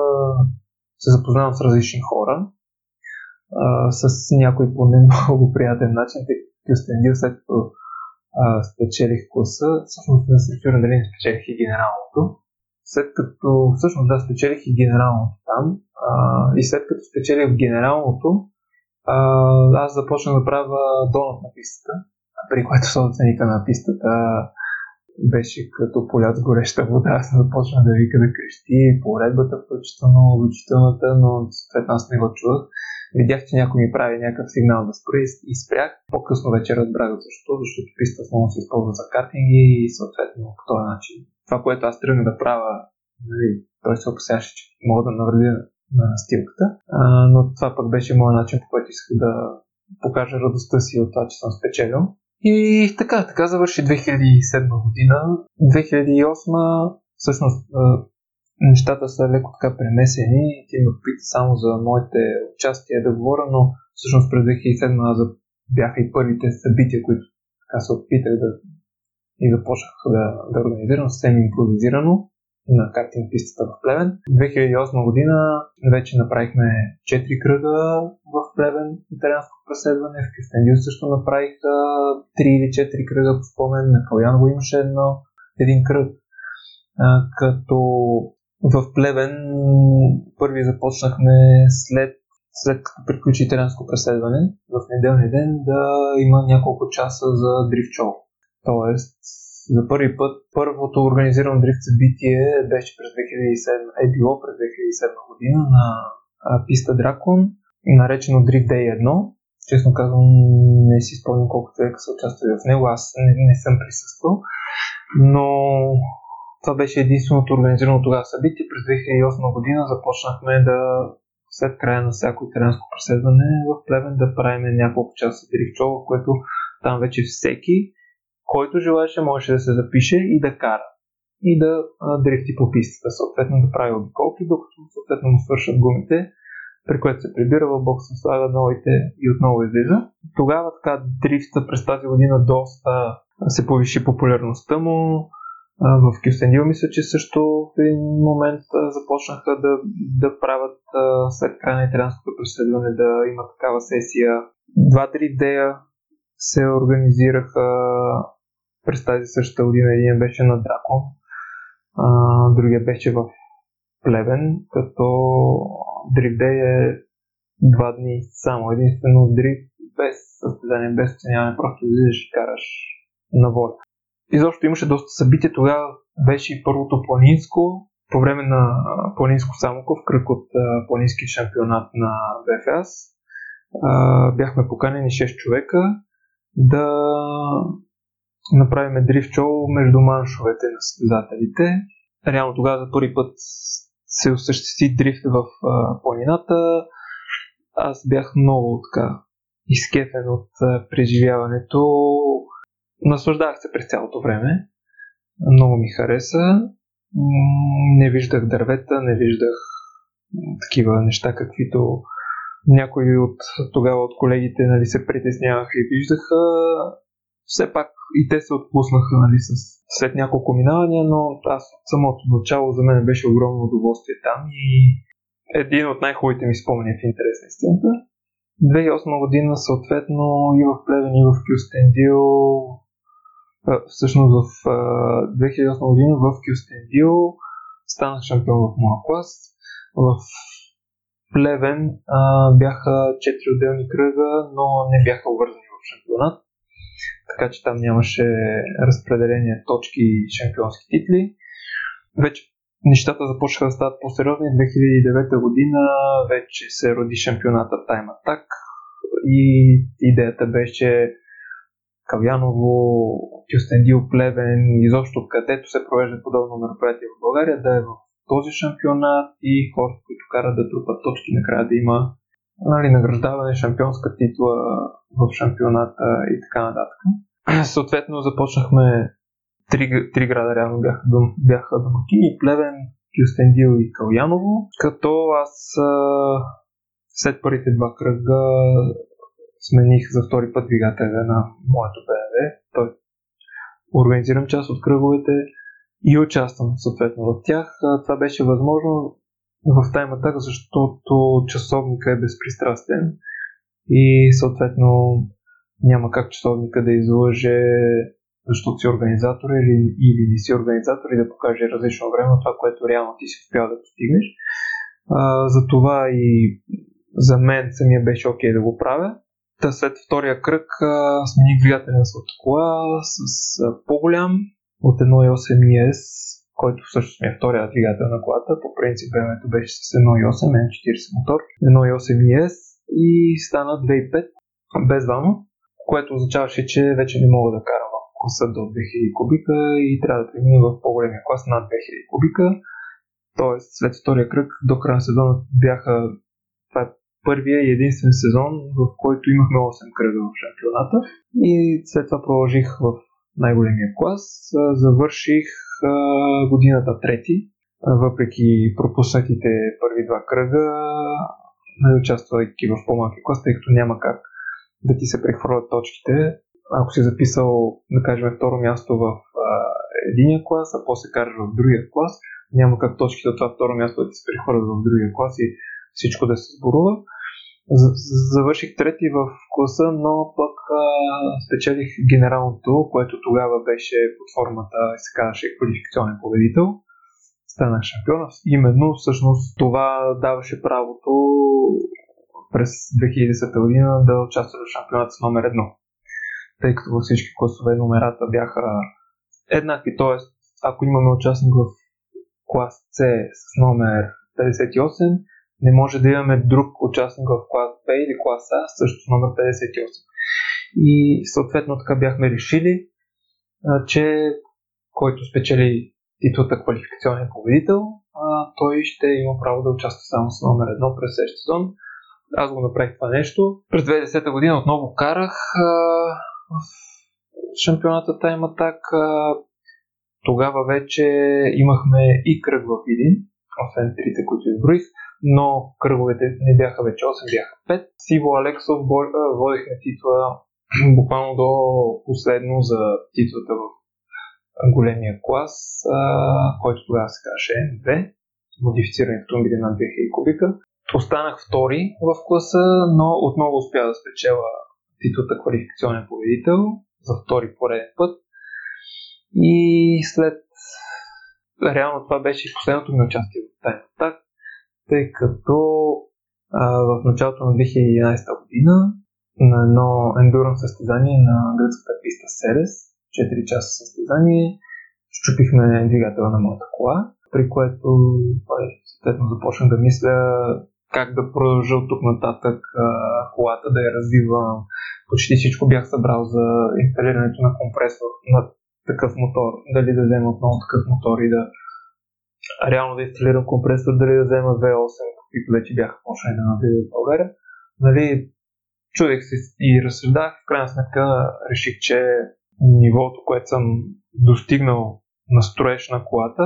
се запознавам с различни хора, а, с някой по не много приятен начин, тъй като Кюстендил след като спечелих класа, всъщност не съм сигурен дали не спечелих и генералното. След като всъщност да спечелих и генералното там а, и след като спечелих генералното, а, аз започнах да правя донат на пистата, при което собственика на пистата беше като поля с гореща вода. Аз започна да вика да крещи, поредбата включително обучителната, но съответно аз не го чувах. Видях, че някой ми прави някакъв сигнал да спра и спрях. По-късно вече разбрах защо, защото писта много се използва за картинги и съответно по този начин. Това, което аз тръгнах да правя, нали, той се опасяваше, че мога да навредя на настилката, а, но това пък беше моят начин, по който исках да покажа радостта си от това, че съм спечелил. И така, така завърши 2007 година. 2008 всъщност нещата са леко така премесени. Ти ме пита само за моите участия да говоря, но всъщност през 2007 бяха и първите събития, които така се опитах да и започнах да, да организирам съвсем импровизирано на картинг пистата в Плевен. 2008 година вече направихме 4 кръга в Плевен, италианско преследване. В Кюстендил също направих 3 или 4 кръга по спомен. На Каляново имаше едно, един кръг. А, като в Плевен първи започнахме след, след като приключи италианско преследване в неделния ден да има няколко часа за дрифт шоу. Тоест, за първи път първото организирано дрифт събитие беше през 2007, е било през 2007 година на писта Дракон, наречено Drift Day 1. Честно казвам, не си спомням колко човека са участвали в него, аз не, не съм присъствал, но това беше единственото организирано тогава събитие. През 2008 година започнахме да след края на всяко италианско преследване в Плевен да правим няколко часа в което там вече всеки който желаеше, можеше да се запише и да кара. И да дрифти по пистата, съответно да прави обиколки, докато съответно му свършат гумите, при което се прибира в бокса, слага новите и отново излиза. Тогава така дрифта през тази година доста се повиши популярността му. В Кюстендил мисля, че също в един момент започнаха да, да правят след края на италианското преследване да има такава сесия. Два дрифт дея се организираха през тази същата година. Един беше на Дракон, а, другия беше в Плевен, като Дрифт Дей е два дни само. Единствено дрифт без състезание, без оценяване, просто излизаш и караш на воля. Изобщо имаше доста събития. Тогава беше и първото планинско, по време на планинско Самоков, кръг от планински шампионат на БФАС. Бяхме поканени 6 човека да направим шоу между маншовете на състезателите. Реално тогава за първи път се осъществи дрифт в планината. Аз бях много така изкефен от преживяването. Наслаждах се през цялото време. Много ми хареса. Не виждах дървета, не виждах такива неща, каквито някои от тогава от колегите нали, се притесняваха и виждаха. Все пак и те се отпуснаха нали, с, след няколко минавания, но аз от самото начало за мен беше огромно удоволствие там и един от най-хубавите ми спомени в интерес на истината. 2008 година съответно и в Плевен и в Кюстендил всъщност в 2008 година в Кюстендил станах шампион в моя. В Плевен а, бяха 4 отделни кръга, но не бяха обвързани в шампионат така че там нямаше разпределение точки и шампионски титли. Вече нещата започнаха да стават по-сериозни. 2009 година вече се роди шампионата Time Attack и идеята беше Каляново, Кюстендил, Плевен, изобщо където се провежда подобно мероприятие в България, да е в този шампионат и хората, които карат да трупат точки, накрая да има нали, награждаване, шампионска титла в шампионата и така нататък. Съответно започнахме три, три града реално бяха, бяха домакини, Плевен, Кюстендил и Каляново, като аз след първите два кръга смених за втори път двигателя на моето BMW. Той организирам част от кръговете и участвам съответно в тях. Това беше възможно в таймата, защото часовника е безпристрастен и съответно няма как часовника да излъже защото си организатор или, или не си организатор и да покаже различно време от това, което реално ти си успял да постигнеш. А, затова и за мен самия беше окей okay да го правя. Та след втория кръг а, смених двигателя на своята кола с а, по-голям от 1.8 ES, който всъщност ми е втория двигател на колата. По принцип времето беше с 1.8, N40 мотор, 1.8 ES и стана 2.5 без вано, което означаваше, че вече не мога да карам в класа до 2000 кубика и трябва да премина в по-големия клас над 2000 кубика. Тоест след втория кръг до края на сезона бяха първия и единствен сезон, в който имахме 8 кръга в шампионата и след това продължих в най-големия клас. Завърших годината трети, въпреки пропуснатите първи два кръга, участвайки в по-малки клас, тъй като няма как да ти се прехвърлят точките. Ако си записал, да кажем, второ място в единия клас, а после караш в другия клас, няма как точките от това второ място да ти се прехвърлят в другия клас и всичко да се сборува. Завърших трети в класа, но пък а, спечелих генералното, което тогава беше под формата, се казваше, квалификационен победител. Станах шампион. Именно всъщност това даваше правото през 2010 година да участва в шампионата с номер едно. Тъй като във всички класове номерата бяха еднакви, т.е. ако имаме участник в клас С с номер 58, не може да имаме друг участник в клас Б или клас А, също номер 58. И съответно така бяхме решили, че който спечели титлата квалификационен победител, той ще има право да участва само с номер едно през следващия сезон. Аз го направих това нещо. През 2010 година отново карах в шампионата Time Attack. Тогава вече имахме и кръг в един, освен трите, които изброих но кръговете не бяха вече 8, бяха 5. Сиво Алексов водихме титла буквално до последно за титлата в големия клас, който тогава се казваше N2, модифицирани автомобили на 2000 кубика. Останах втори в класа, но отново успя да спечела титлата квалификационен победител за втори пореден път. И след реално това беше последното ми участие в Time Attack тъй като а, в началото на 2011 година на едно ендурен състезание на гръцката писта Серес, 4 часа състезание, щупихме двигателя на моята кола, при което съответно започнах да мисля как да продължа от тук нататък а, колата, да я развивам. Почти всичко бях събрал за инсталирането на компресор на такъв мотор, дали да взема отново такъв мотор и да реално да инсталирам компресор, дали да взема V8, каквито вече бяха почнали да навлизат в България. Нали, чудех се и разсъждах, в крайна сметка реших, че нивото, което съм достигнал на строеж на колата,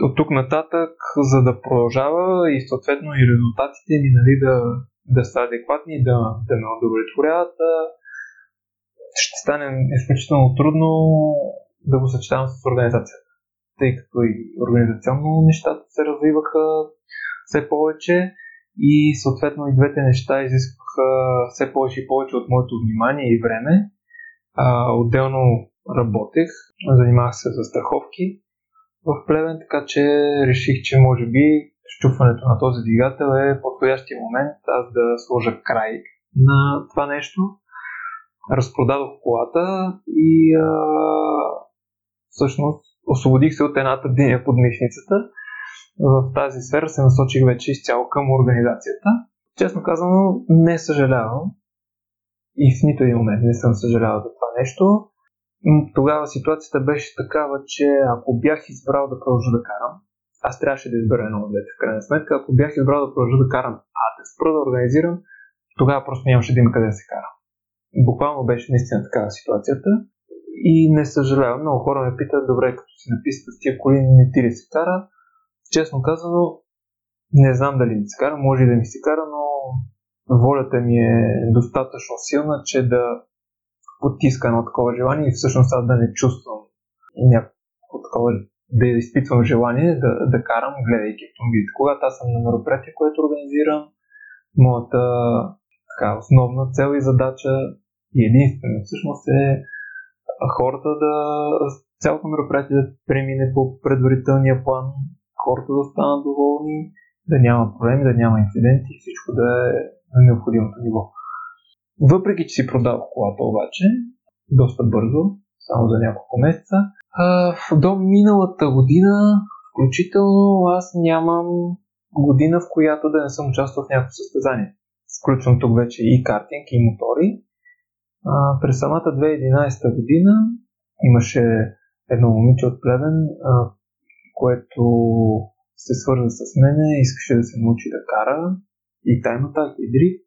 от тук нататък, за да продължава и съответно и резултатите ми нали, да, да са адекватни, да, да ме удовлетворяват, ще стане изключително трудно да го съчетавам с организацията тъй като и организационно нещата се развиваха все повече и съответно и двете неща изискваха все повече и повече от моето внимание и време. А, отделно работех, занимавах се за страховки в Плевен, така че реших, че може би щупването на този двигател е подходящия момент аз да сложа край на това нещо. Разпродадох колата и а, всъщност освободих се от едната диня под мишницата. В тази сфера се насочих вече изцяло към организацията. Честно казано, не съжалявам. И в нито един момент не съм съжалявал за това нещо. Тогава ситуацията беше такава, че ако бях избрал да продължа да карам, аз трябваше да избера едно от двете в крайна сметка. Ако бях избрал да продължа да карам, а да спра да организирам, тогава просто нямаше да има къде да се кара. Буквално беше наистина такава ситуацията. И не съжалявам. Много хора ме питат, добре, като си написат с тия коли, не ти ли се кара? Честно казано, не знам дали ми се кара, може и да ми се кара, но волята ми е достатъчно силна, че да потиска едно такова желание и всъщност аз да не чувствам някакво такова, да изпитвам желание да, да карам, гледайки автомобилите. Когато аз съм на мероприятие, което организирам, моята така, основна цел и задача и единствено всъщност е хората да цялото мероприятие да премине по предварителния план, хората да станат доволни, да няма проблеми, да няма инциденти, всичко да е на необходимото ниво. Въпреки, че си продавах колата обаче, доста бързо, само за няколко месеца, до миналата година, включително аз нямам година, в която да не съм участвал в някакво състезание. Включвам тук вече и картинг, и мотори. През самата 2011 година имаше едно момиче от Плевен, а, което се свърза с мене, искаше да се научи да кара и таймата, и дрифт.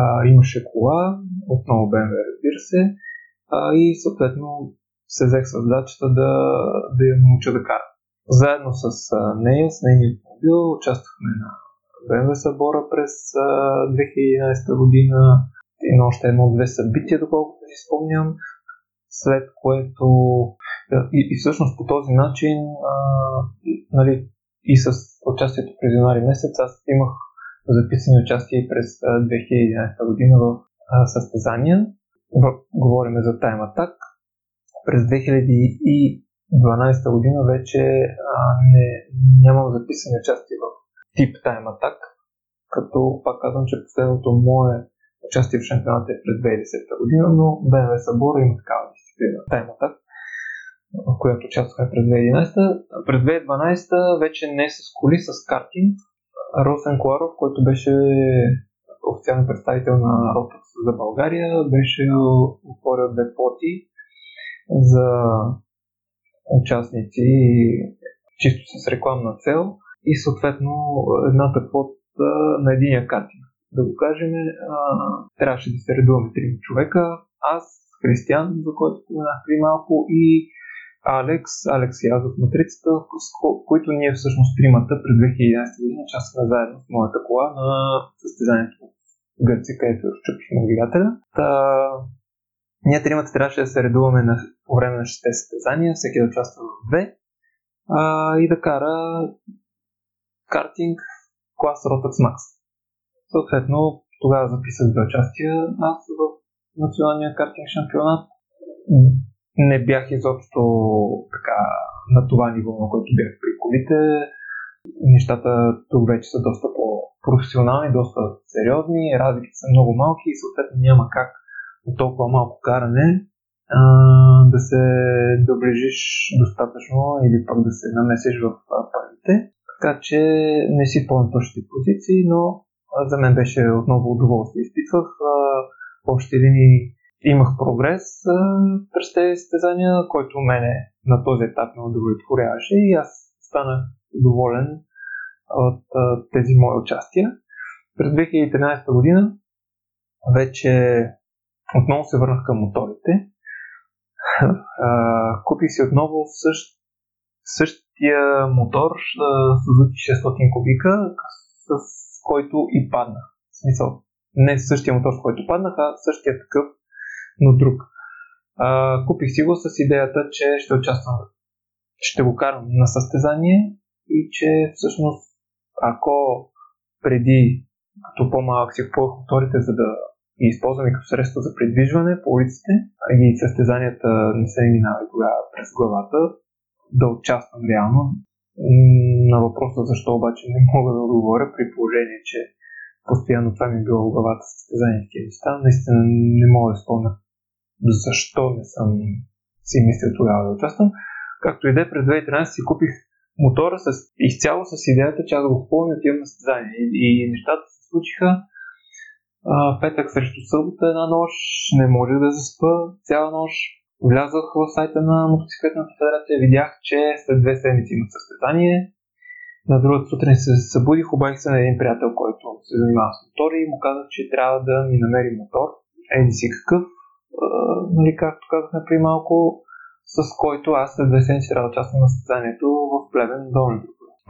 А, имаше кола, отново BMW, разбира се, а, и съответно се взех с задачата да, да я науча да кара. Заедно с нея, с нейния автомобил, участвахме на BMW събора през а, 2011 година на още едно-две събития, доколкото си спомням, след което и, и всъщност по този начин а, нали, и с участието през януари месец аз имах записани участия през 2011 година в състезания. В, говорим за Time Attack. През 2012 година вече а, не, нямам записани участия в тип Time Attack, като пак казвам, че последното мое участие в шампионата е през 2010 година, но BMW Събора има такава дисциплина Attack, в която участвахме през 2011. През 2012 вече не с коли, с картинг. Росен Коларов, който беше официален представител на Rotax за България, беше отворил две поти за участници чисто с рекламна цел и съответно едната квот на единия картинг. Да го кажем, а, трябваше да се редуваме три човека. Аз, Християн, за който споменах при малко и Алекс, Алекс и аз от Матрицата, с които ние всъщност тримата през 2011 година участвахме заедно с моята кола на състезанието в Гърция, където разчупихме двигателя. Та, ние тримата трябваше да се редуваме на, по време на 6 състезания, всеки да участва в две а, и да кара картинг клас Rotax Max. Съответно, тогава записах две участия аз в националния картинг шампионат не бях изобщо така на това ниво, на което бях при колите. Нещата тук вече са доста по-професионални, доста сериозни, разликите са много малки и съответно няма как от толкова малко каране да се доближиш достатъчно или пък да се намесиш в първите. Така че не си пълен точните позиции, но за мен беше отново удоволствие. Изпитвах в общи линии имах прогрес през тези състезания, който мене на този етап ме удовлетворяваше и аз станах доволен от тези мои участия. През 2013 година вече отново се върнах към моторите. Купих си отново същ, същия мотор Suzuki 600 кубика, с който и паднах. В смисъл, не същия мотор, с който паднах, а същия такъв но друг. А, купих си го с идеята, че ще участвам, ще го карам на състезание и че всъщност ако преди като по-малък си купувах моторите, за да ги използвам като средство за придвижване по улиците, и състезанията не се минават тогава през главата, да участвам реално. На въпроса защо обаче не мога да отговоря при положение, че постоянно това ми е било в главата състезание в тези неща. Наистина не мога да спомня защо не съм си мислил тогава да участвам. Както и да е, през 2013 си купих мотора с, изцяло с идеята, че аз го купувам и отивам на състезание. И, и нещата се случиха. А, петък срещу събота една нощ, не можех да заспа цяла нощ. Влязах в сайта на Мотоциклетната федерация, видях, че след две седмици имат състезание. На другата сутрин се събудих, обадих се на един приятел, който се занимава с мотори и му казах, че трябва да ми намери мотор. Еди си какъв, а, нали, както казахме при малко, с който аз след две седмици трябва да участвам на състезанието в Плевен Долни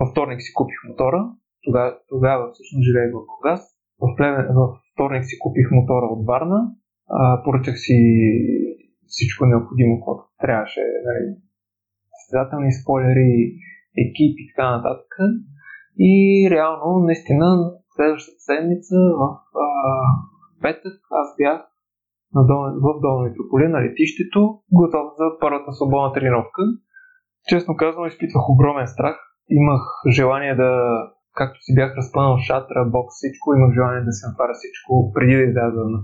Във вторник си купих мотора, тогава, тогава всъщност живеех в Бургас. В, Плевен, в вторник си купих мотора от Варна, поръчах си всичко необходимо, което трябваше. Нали, състезателни спойлери, екип и така нататък. И реално, наистина, следващата седмица в а, петък аз бях на дол, в Долна Митрополия на летището, готов за първата свободна тренировка. Честно казвам, изпитвах огромен страх. Имах желание да, както си бях разпънал шатра, бокс, всичко, имах желание да се натваря всичко преди да изляза на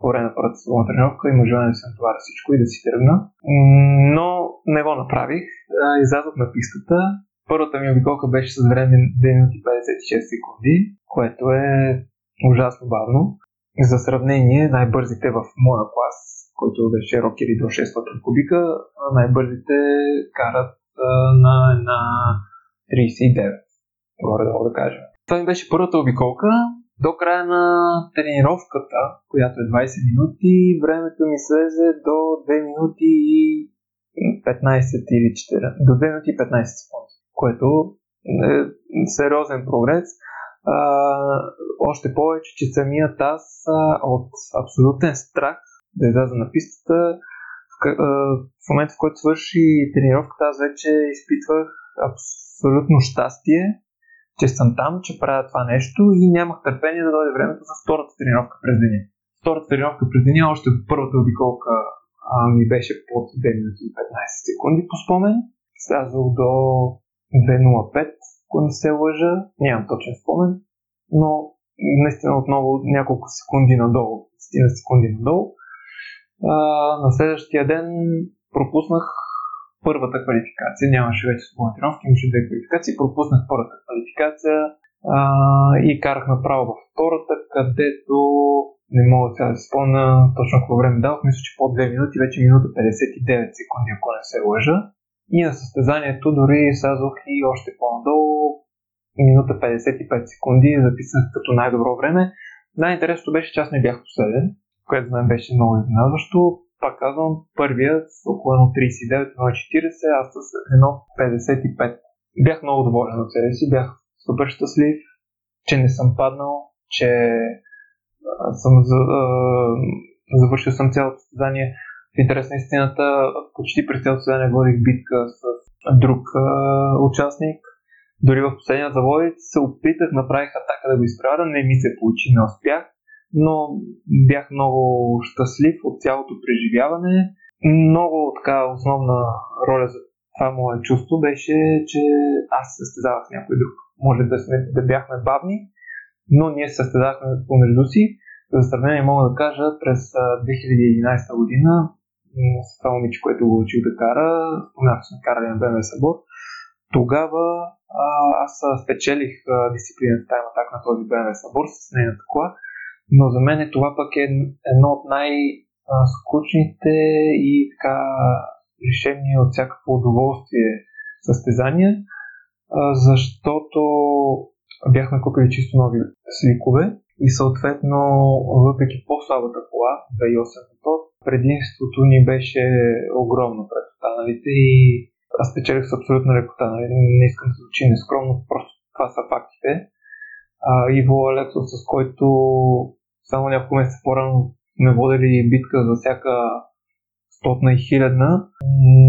по време на първата свободна тренировка, имах желание да се натваря всичко и да си тръгна. Но не го направих. Излязох на пистата. Първата ми обиколка беше с време 2 минути 56 секунди, което е ужасно бавно. За сравнение, най-бързите в моя клас, който беше рокери до 600 кубика, най-бързите карат на една 39, горе да кажа. Това ми беше първата обиколка. До края на тренировката, която е 20 минути, времето ми слезе до 2 минути и 15 или 4, до 2 минути и 15 секунди, което е сериозен прогрес. А, още повече, че самият аз от абсолютен страх да изляза на пистата, в, в момента в който свърши тренировката, аз вече изпитвах абсолютно щастие, че съм там, че правя това нещо и нямах търпение да дойде времето за втората тренировка през деня. Втората тренировка през деня, още в първата обиколка а, ми беше под 2 минути и 15 секунди по спомен. Слязох до 2.05 ако не се лъжа, нямам точен спомен, но наистина отново няколко секунди надолу, 10 секунди надолу. А, на следващия ден пропуснах първата квалификация, нямаше вече свободна тренировка, имаше две квалификации, пропуснах първата квалификация а, и карах направо във втората, където не мога сега да се спомня точно какво време давах, мисля, че по 2 минути, вече минута 59 секунди, ако не се лъжа. И на състезанието дори слязох и още по-надолу, минута 55 секунди, записах като най-добро време. Най-интересното беше, че аз не бях последен, което за мен беше много изненадващо. Пак казвам, първият с около 1.39, 1.40, аз с 1.55. Бях много доволен от себе си, бях супер щастлив, че не съм паднал, че съм за, завършил съм цялото състезание в интерес на истината, почти през цялото състезание водих битка с друг а, участник. Дори в последния заводец се опитах, направих атака да го изправя, не ми се получи, не успях, но бях много щастлив от цялото преживяване. Много така основна роля за това мое чувство беше, че аз състезавах някой друг. Може да, сме, да бяхме бавни, но ние състезахме помежду си. За сравнение мога да кажа, през 2011 година с това момиче, което го учих да кара, споменах, че сме карали на БМВ Събор, тогава аз спечелих дисциплината Time Attack на този БМВ Събор с нейната кола, но за мен това пък е едно от най-скучните и така решени от всякакво удоволствие състезания, защото бяхме купили чисто нови сликове и съответно, въпреки по-слабата кола, 2.8 мотор, предимството ни беше огромно пред останалите и аз печелих с абсолютна лекота. Нали? Не искам да звучи нескромно, просто това са фактите. А, Иво Алексов, с който само няколко месеца по-рано сме водили битка за всяка стотна и хилядна,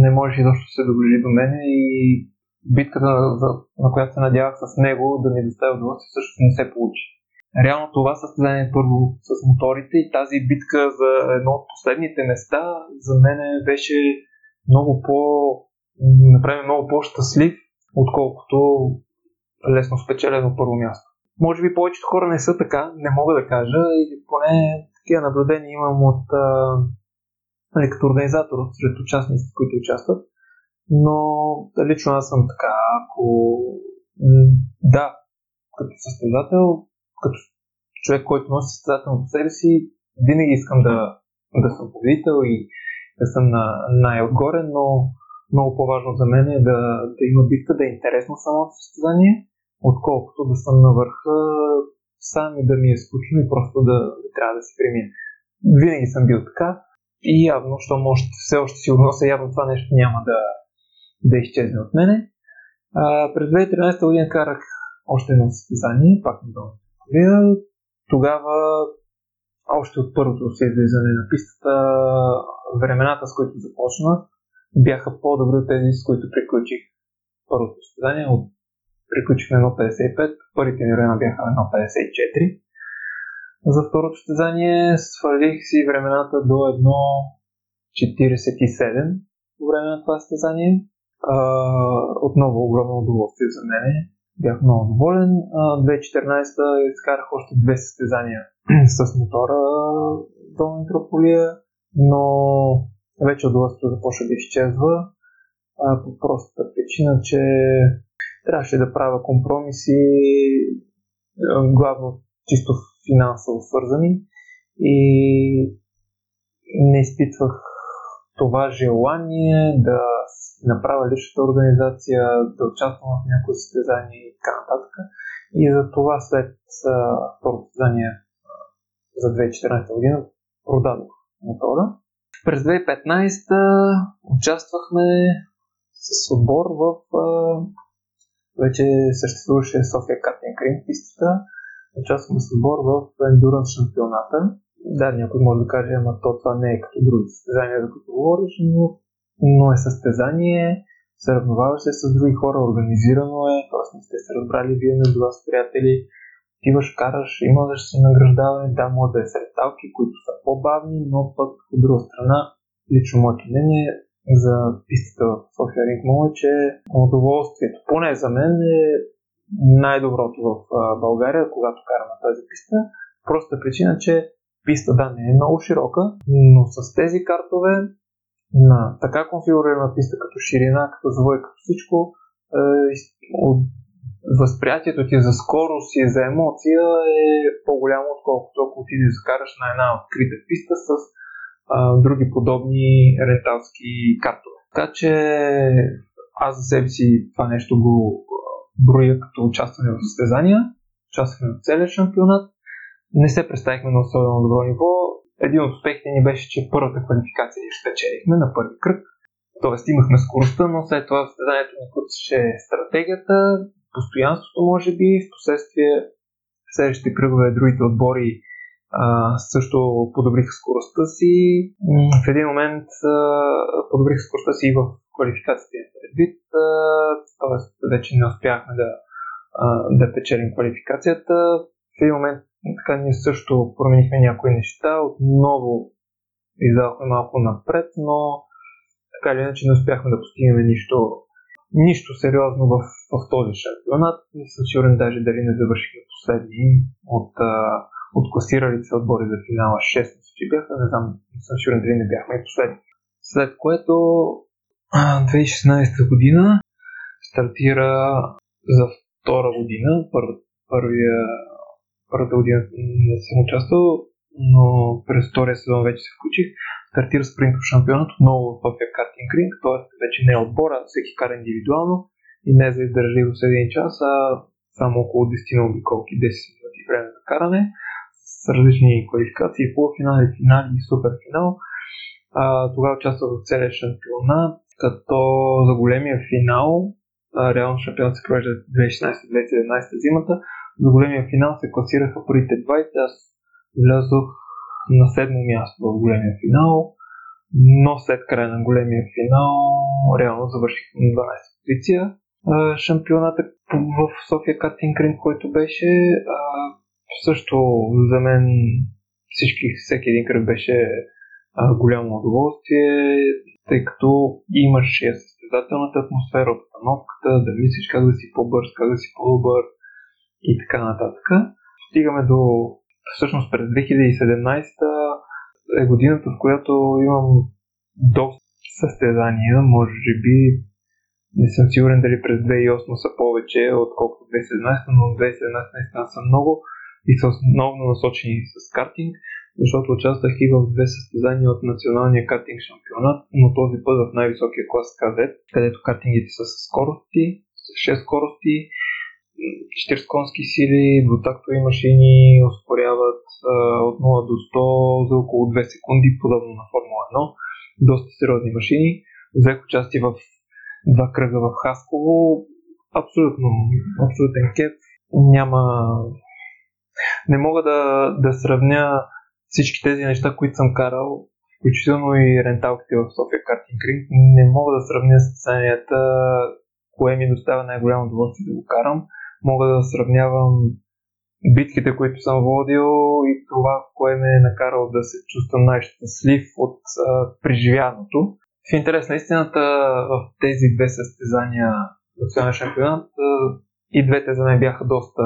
не можеше изобщо да се доближи до мен и битката, на която се надявах с него да ми достави удоволствие, също не се получи реално това състезание първо с моторите и тази битка за едно от последните места за мен беше много по направи много по-щастлив, отколкото лесно спечелено първо място. Може би повечето хора не са така, не мога да кажа, и поне такива наблюдения имам от а, нали, като организатор сред участниците, които участват. Но лично аз съм така, ако да, като състезател като човек, който носи състезателно по себе си, винаги искам да, да съм победител и да съм на най-отгоре, но много по-важно за мен е да, да има битка, да е интересно самото състезание, отколкото да съм на върха сам и да ми е скучно и просто да, да трябва да се премина. Винаги съм бил така и явно, щом още, все още си относя, явно това нещо няма да, да изчезне от мене. А, през 2013 година карах още едно състезание, пак на долу. Тогава, още от първото си излизане на пистата, времената, с които започнах, бяха по-добри от тези, с които приключих първото състезание. От... Приключихме 1.55, първите ми времена бяха 1.54. За второто състезание свалих си времената до 1.47 по време на това състезание. отново огромно удоволствие за мен. Бях много доволен. 2014 изкарах още две състезания с мотора до Метрополия, но вече удоволствието започва да изчезва по простата причина, че трябваше да правя компромиси, главно чисто финансово свързани и не изпитвах това желание да направя личната организация, да участвам в някои състезания и така нататък. И за това след второто състезание за 2014 година продадох мотора през 2015 участвахме с отбор в вече съществуваше София Катен Крин пистата. Участвахме с отбор в Endurance шампионата. Да, някой може да каже, ама то това не е като други състезания, за които говориш, но, но е състезание, съревноваваш се с други хора, организирано е, т.е. не сте се разбрали вие между вас приятели, отиваш, караш, имаш си награждаване, да, може да е сред талки, които са по-бавни, но пък от друга страна, лично моето мнение за пистата в София Ринг е, че удоволствието, поне за мен е най-доброто в България, когато карам на тази писта. Проста причина, че писта да не е много широка, но с тези картове на така конфигурирана писта, като ширина, като завой, като всичко, е, възприятието ти за скорост и за емоция е по-голямо, отколкото ако отидеш да караш на една открита писта с други подобни ренталски картове. Така че аз за себе си това нещо го броя като участване в състезания, участвахме в целия шампионат. Не се представихме на особено добро ниво. Един от успехите ни беше, че първата квалификация ни спечелихме на първи кръг. Тоест имахме скоростта, но след това състезанието ни куцаше стратегията, постоянството, може би. В последствие следващите кръгове другите отбори също подобриха скоростта си. В един момент а, подобриха скоростта си и в квалификацията им предвид, т.е. вече не успяхме да, да печелим квалификацията. В един момент така ние също променихме някои неща, отново издавахме малко напред, но така или иначе не успяхме да постигнем нищо нищо сериозно в, в този шампионат. Не съм сигурен даже дали не завършихме последни от, от класиралите се отбори за финала 6 че бяха, не знам, не съм сигурен дали не бяхме и последни. След което 2016 година стартира за втора година, първа, първия, първата година не съм участвал, но през втория сезон вече се включих стартира спринтов шампионат отново в София картинг ринг, т.е. вече не е отбора, всеки кара индивидуално и не за издържливост един час, а само около 10 на обиколки, 10 минути време за каране различни квалификации, полуфинали, финали и суперфинал. А, тогава участвах в целия шампионат, като за големия финал, а, реално шампионат се провежда 2016-2017 зимата, за големия финал се класираха първите 20, аз влязох на седмо място в големия финал, но след края на големия финал реално завърших на 12 позиция. Шампионата в София Картинг Ринг, който беше също за мен всички, всеки един кръг беше голямо удоволствие, тъй като имаш и състезателната атмосфера, обстановката, да мислиш как да си по-бърз, как да си по-добър и така нататък. Стигаме до всъщност през 2017 е годината, в която имам доста състезания, може би не съм сигурен дали през 2008 са повече, отколкото 2017, но 2017 наистина са много. И са основно насочени с картинг, защото участвах и в две състезания от националния картинг шампионат, но този път в най-високия клас КЗ, където картингите са с скорости, с 6 скорости, 40 конски сили, двутактови машини ускоряват а, от 0 до 100 за около 2 секунди, подобно на Формула 1. Доста сериозни машини. Взех участие в два кръга в Хасково. Абсолютно, абсолютен кеп. Няма... Не мога да, да сравня всички тези неща, които съм карал, включително и ренталките в София Картинг Ринг. Не мога да сравня състезанията, кое ми доставя най-голямо удоволствие да го карам мога да сравнявам битките, които съм водил и това, кое ме е накарало да се чувствам най-щастлив от а, преживяното. В интерес на истината, в тези две състезания национален шампионат и двете за мен бяха доста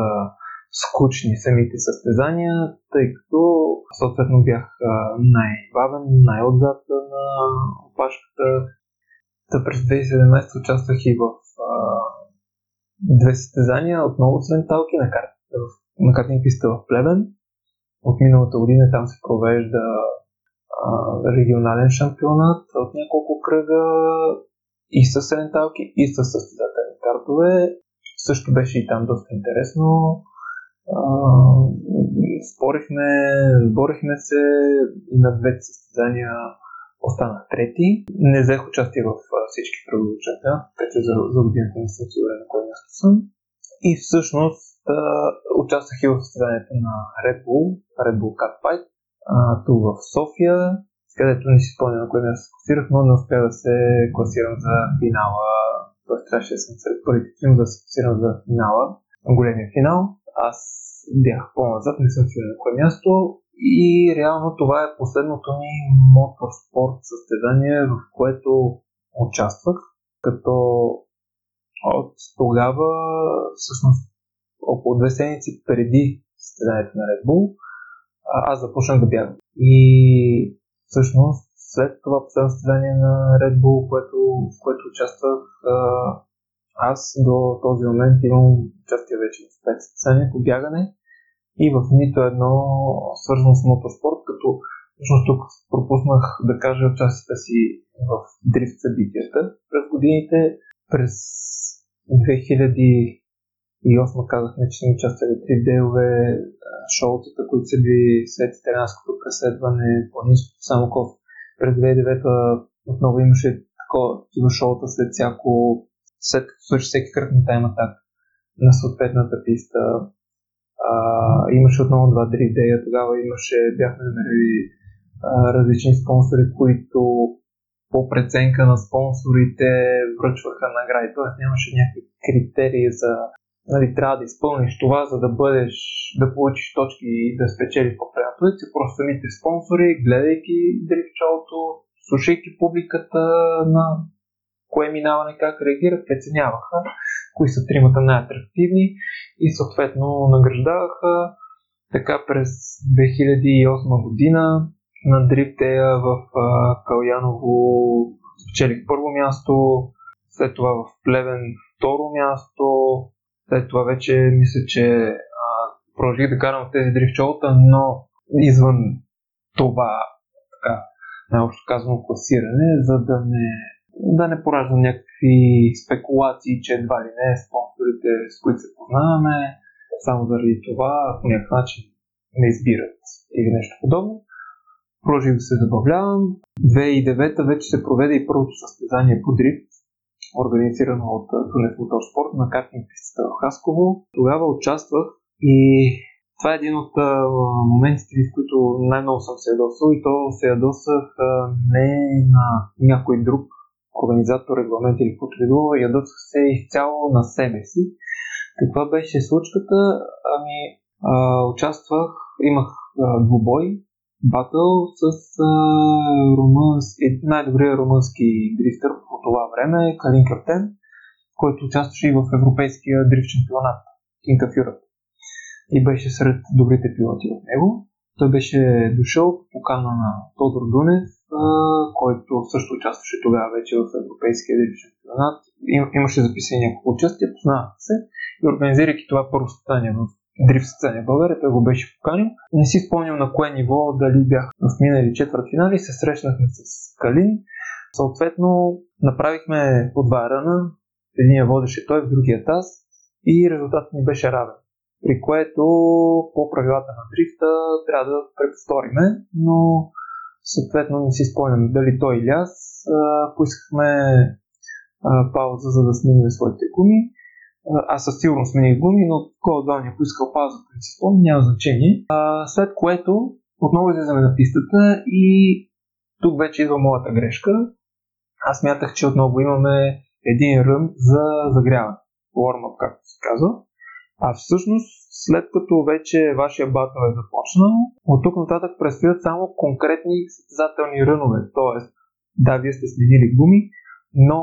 скучни самите състезания, тъй като съответно бях най-бавен, най-отзад на опашката. Та през 2017 участвах и в две състезания, отново с ренталки на, кар... на картинг писта в Плевен. От миналата година там се провежда а, регионален шампионат от няколко кръга и с ренталки, и с състезателни картове. Също беше и там доста интересно. Спорихме, борихме се и на двете състезания останах трети. Не взех участие в всички кръгови участия, така че за, за годината не съм сигурен на кое място съм. И всъщност а, участвах и в състезанието на Red Bull, Red Bull Cut Fight, тук в София, където не си спомням на кое място се класирах, но не успя да се класирам за финала. Тоест трябваше да съм сред първите да се класирам за финала, големия финал. Аз бях по-назад, не съм сигурен на кое място и реално това е последното ми моторспорт състезание, в което участвах, като от тогава, всъщност около две седмици преди състезанието на Red Bull, аз започнах да бягам. И всъщност след това последно състезание на Red Bull, което, в което участвах, аз до този момент имам участие вече в 5 състезания по бягане и в нито едно свързано с мотоспорт, като всъщност тук пропуснах да кажа участията си в дрифт събитията. През годините, през 2008 казахме, че сме участвали в дейлове, шоутата, които са били след италианското преследване, планинското Самоков. През 2009 отново имаше такова шоута след всяко, след като свърши всеки кръг на тайм атак на съответната писта. А, имаше отново два дрифт тогава имаше, бяхме намерили различни спонсори, които по преценка на спонсорите връчваха награди. Тоест нямаше някакви критерии за нали, трябва да изпълниш това, за да бъдеш, да получиш точки и да спечелиш по си. Просто самите спонсори, гледайки дрифт шоуто, слушайки публиката на кое минаване, как реагират, преценяваха кои са тримата най-атрактивни и съответно награждаваха. Така през 2008 година на Дриптея в Каляново спечелих първо място, след това в Плевен второ място, след това вече мисля, че продължих да карам в тези дрифчолта, но извън това, така, най-общо казано класиране, за да не да не пораждам някакви спекулации, че едва ли не спонсорите, с които се познаваме, само заради това по някакъв начин не избират или нещо подобно. Продължих да се забавлявам. 2009 вече се проведе и първото състезание по дрифт, организирано от Тунес Моторспорт на картинг пистата в Хасково. Тогава участвах и това е един от моментите, в които най-много съм се ядосал и то се ядосах не на някой друг, организатор, регламент или каквото и било, ядосах се изцяло на себе си. Каква беше случката? Ами, а, участвах, имах двубой, батъл с а, румънски, най-добрият румънски дрифтър по това време, Калин Картен, който участваше и в Европейския дрифт чемпионат, Кинка Фюрат. И беше сред добрите пилоти в него. Той беше дошъл по покана на Тодор Дунев, който също участваше тогава вече в Европейския дрифт шампионат. Им, имаше записани няколко участия, познаваха се и организирайки това първо състезание в дрифт състезание в България, той го беше поканил. Не си спомням на кое ниво, дали бях в минали четвърт финали, се срещнахме с Калин. Съответно, направихме по два ръна, единия водеше той, в другия аз и резултатът ни беше равен. При което по правилата на дрифта трябва да преповториме, но съответно не си спомням дали той или аз. Поискахме пауза, за да сменим своите гуми. Аз със сигурност смених гуми, но кой от двамата поискал пауза, не си няма значение. След което отново излизаме на пистата и тук вече идва моята грешка. Аз мятах, че отново имаме един рън за загряване. Warm-up, както се казва. А всъщност, след като вече вашия батъл е започнал, от тук нататък предстоят само конкретни състезателни рънове. Тоест, да, вие сте сменили гуми, но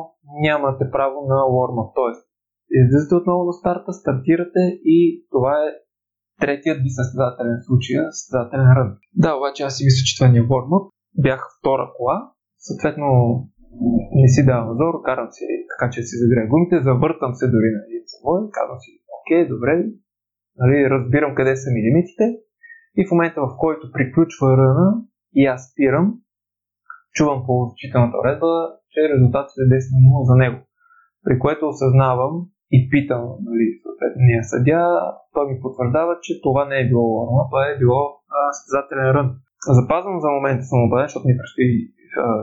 нямате право на warm-up. Тоест, излизате отново до старта, стартирате и това е третият ви състезателен случай, състезателен рън. Да, обаче аз си мисля, че това не е warm-up. Бях втора кола, съответно не си давам зор, карам си така, че си загрея гумите, завъртам се дори на един завой, казвам си, окей, добре, нали, разбирам къде са ми лимитите и в момента в който приключва ръна и аз спирам, чувам по учителната уредба, че резултатът е 10 на 0 за него. При което осъзнавам и питам нали, съответния съдя, той ми потвърждава, че това не е било лорма, това е било състезателен рън. Запазвам за момента убеден, защото ми предстои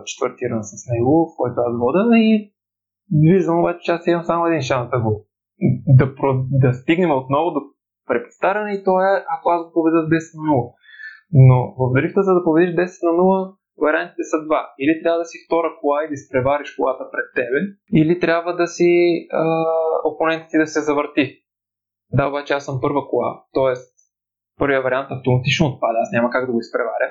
четвърти рън с него, в който аз вода и виждам обаче, че аз имам само един шанс да го да, да стигнем отново до препостаране и то е ако аз го победа с 10 на 0. Но в дрифта, за да победиш 10 на 0, вариантите са два. Или трябва да си втора кола и да изпревариш колата пред тебе, или трябва да си а, опонентът ти да се завърти. Да, обаче аз съм първа кола, т.е. първият вариант автоматично отпада, аз няма как да го изпреваря.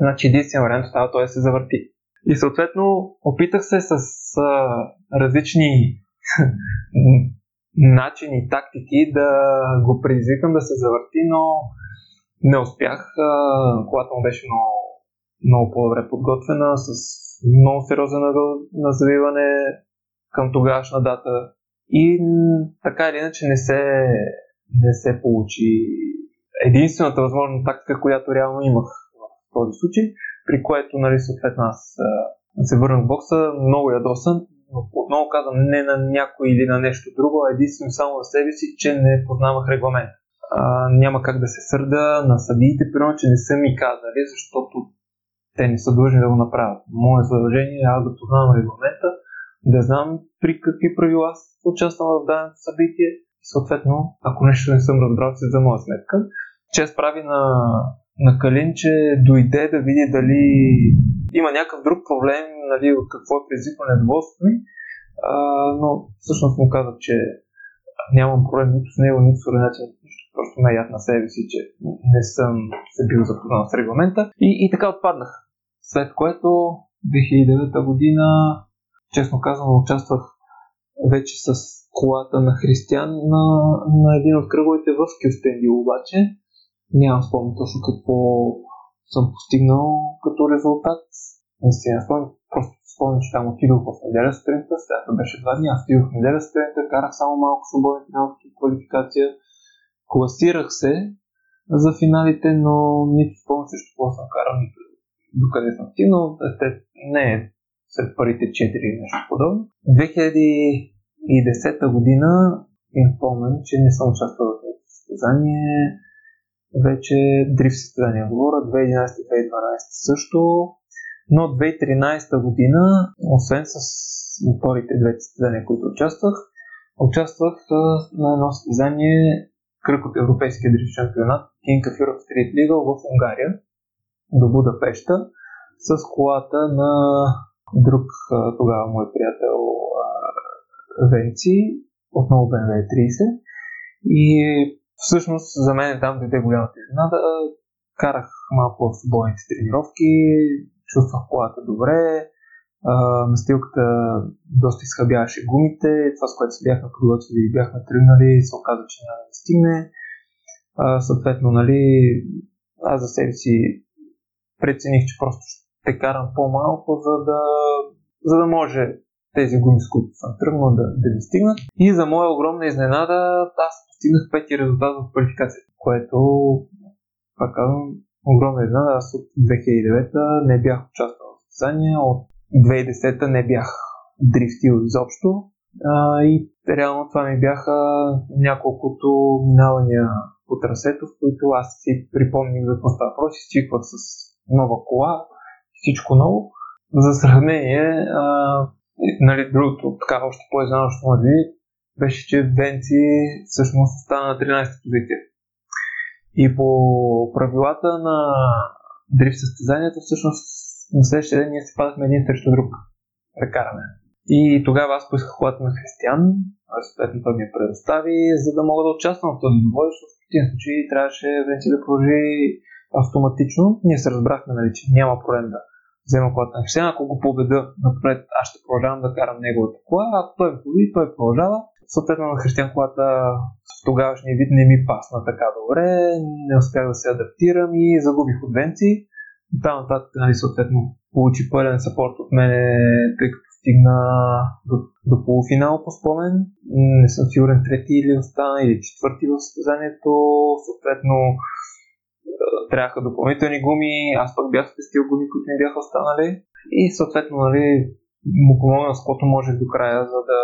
Значи единствен вариант остава той да се завърти. И съответно опитах се с а, различни начини, тактики да го предизвикам да се завърти, но не успях. Колата му беше много, много по-добре подготвена, с много сериозен ъгъл на завиване към тогавашна дата. И така или иначе не се, не се получи единствената възможна тактика, която реално имах в този случай, при което, нали, съответно, аз се върнах в бокса, много ядосан, отново казвам, не на някой или на нещо друго, а единствено само на себе си, че не познавах регламент. А, няма как да се сърда на съдиите, примерно, че не са ми казали, защото те не са длъжни да го направят. Мое задължение е аз да познавам регламента, да знам при какви правила участвам в даденото събитие. Съответно, ако нещо не съм разбрал, си за моя сметка. Чест прави на, на Калин, че дойде да види дали има някакъв друг проблем, нали, какво е предизвиква недоволството ми, а, но всъщност му казах, че нямам проблем нито с него, нито с организацията, просто ме яд на себе си, че не съм се бил запознал с регламента и, и така отпаднах. След което 2009 година, честно казвам, участвах вече с колата на Християн на, на един от кръговете в Кюстенди обаче. Нямам спомня точно какво съм постигнал като резултат. Наистина, просто спомням, че там отидох в неделя сутринта, след беше два дни, аз отидох в неделя сутринта, карах само малко свободен финал в квалификация, класирах се за финалите, но нито спомням също какво съм карал, нито докъде съм стигнал. Не е сред първите 4 или нещо подобно. 2010 година им спомням, че не съм участвал в състезание вече дрифт състезания говоря, 2011-2012 също, но 2013 година, освен с първите две състезания, които участвах, участвах на едно състезание кръг от Европейския дрифт шампионат King of Europe Street в Унгария до Будапешта с колата на друг тогава мой приятел Венци, отново BMW 30 и Всъщност за мен там дойде голямата изненада. Карах малко в свободните тренировки, чувствах колата добре, настилката доста изхъбяваше гумите, това с което се бяхме подготвили и бяхме тръгнали, се оказа, че няма да стигне. съответно, нали, аз за себе си прецених, че просто ще карам по-малко, за да, за да може тези гуми, с които съм тръгнал да, да ви стигнат. И за моя огромна изненада, аз постигнах пети резултат в квалификацията, което, пак казвам, огромна изненада. Аз от 2009 не бях участвал в състезания, от 2010 не бях дрифтил изобщо. А, и реално това ми бяха няколкото минавания по трасето, в които аз си припомних за какво става въпрос, изчиквах с нова кола, всичко ново. За сравнение, нали, другото, така още по-изненадващо може би, беше, че Венци всъщност стана на 13-та позиция. И по правилата на дрифт състезанието, всъщност на следващия ден ние се падахме един срещу друг. Прекараме. И тогава аз поисках колата на Християн, съответно той ми я предостави, за да мога да участвам в този двой, защото в противен случай трябваше Венци да продължи автоматично. Ние се разбрахме, нали, че няма проблем да взема колата на Християн. Ако го победа напред, аз ще продължавам да карам неговата кола, ако той победи, той продължава. Съответно на Християн колата в тогавашния вид не ми пасна така добре, не успях да се адаптирам и загубих от Венци. Там нататък, нали, съответно, получи пълен сапорт от мене, тъй като стигна до, до полуфинал по спомен. Не съм сигурен трети или остана, или четвърти в състезанието. Съответно, трябваха допълнителни гуми, аз пък бях спестил гуми, които ми бяха останали. И съответно, нали, му помогна с каквото може до края, за да,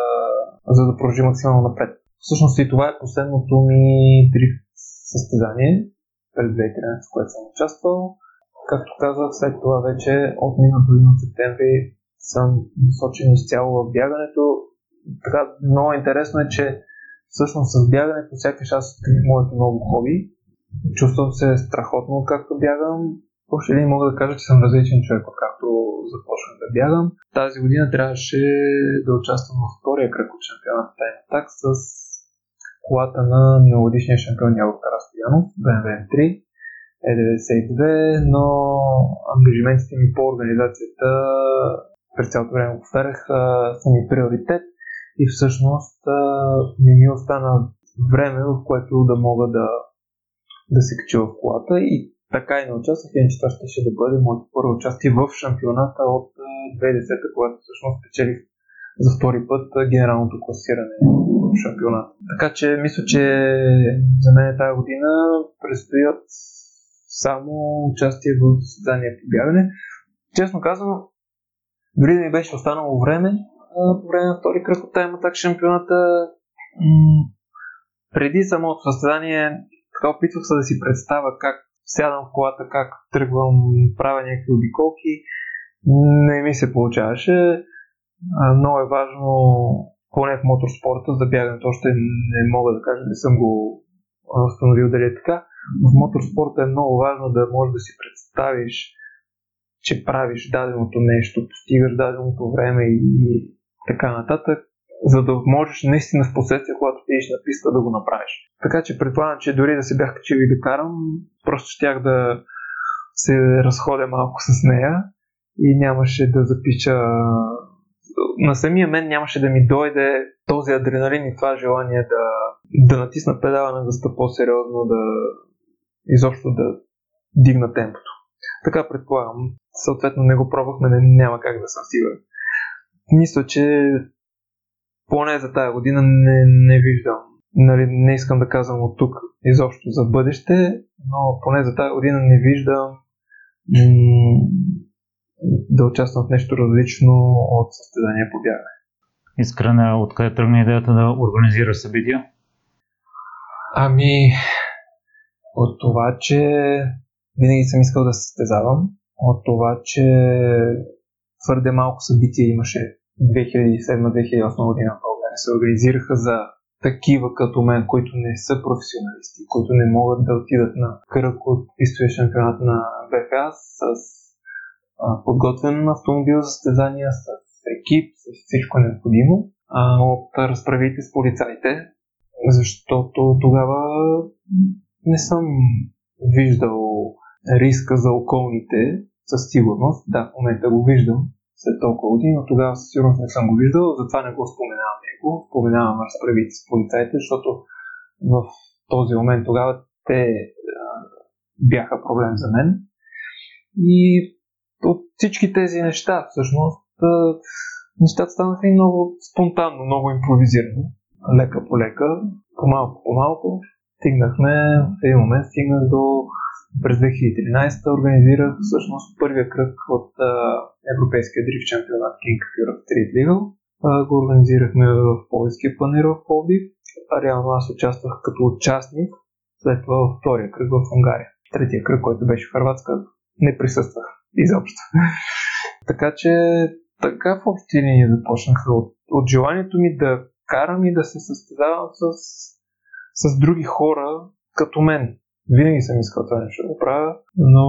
за да продължи максимално напред. Всъщност и това е последното ми дрифт състезание през 2013, в което съм участвал. Както казах, след това вече от миналата година септември съм насочен изцяло в бягането. Така, много интересно е, че всъщност с бягането сякаш аз моето ново хоби. Чувствам се страхотно както бягам. Още един мога да кажа, че съм различен човек, както започнах да бягам. Тази година трябваше да участвам във втория кръг от шампионата Time Attack с колата на миналогодишния шампион Явор Карастоянов, BMW M3 E92, но ангажиментите ми по организацията през цялото време повтарях, са ми приоритет и всъщност не ми остана време, в което да мога да, да се кача в колата и така и не участвах, иначе това ще, ще да бъде моето първо участие в шампионата от 2010, когато всъщност спечелих за втори път генералното класиране в шампионата. Така че мисля, че за мен тази година предстоят само участие в състезание по бягане. Честно казано, дори да ми беше останало време, по време на втори кръг от тайма так шампионата, преди самото състезание, така опитвах се да си представя как сядам в колата, как тръгвам, правя някакви обиколки. Не ми се получаваше. Много е важно, поне в моторспорта, за бягането още не мога да кажа, не съм го установил дали е така. В моторспорта е много важно да можеш да си представиш че правиш даденото нещо, постигаш даденото време и, така нататък, за да можеш наистина в последствие, когато идеш на писта, да го направиш. Така че предполагам, че дори да се бях качил и да карам, просто щях да се разходя малко с нея и нямаше да запиша на самия мен нямаше да ми дойде този адреналин и това желание да, да натисна педала на гъста по-сериозно, да изобщо да дигна темпото. Така предполагам. Съответно не го пробвахме, няма как да съм сигурен. Мисля, че поне за тази година не, не виждам. Нали, не искам да казвам от тук изобщо за бъдеще, но поне за тази година не виждам м- да участвам в нещо различно от състезание по бягане. Искрене, откъде тръгна идеята да организира събития? Ами, от това, че винаги съм искал да се състезавам. От това, че твърде малко събития имаше 2007-2008 година в България. Се организираха за такива като мен, които не са професионалисти, които не могат да отидат на кръг от история шампионат на БХА с а, подготвен автомобил за състезания, с екип, с всичко необходимо, а, от разправите с полицайите, защото тогава не съм виждал риска за околните със сигурност. Да, в момента го виждам след толкова години, но тогава със сигурност не съм го виждал, затова не го споменавам него. Споменавам разправите с полицайите, защото в този момент тогава те а, бяха проблем за мен. И от всички тези неща, всъщност, а, нещата станаха и много спонтанно, много импровизирано. Лека по лека, по-малко по малко, стигнахме, в един момент стигнах до през 2013 организирах всъщност първия кръг от а, Европейския дрифт чемпионат King of Europe Street Legal. А, го организирахме в Полския панер в Полдив. А реално аз участвах като участник, след това във втория кръг в Унгария. Третия кръг, който беше в Хрватска, не присъствах изобщо. така че така в общи линии започнаха от, от желанието ми да карам и да се състезавам с, с други хора като мен. Винаги съм искал това нещо да го правя, но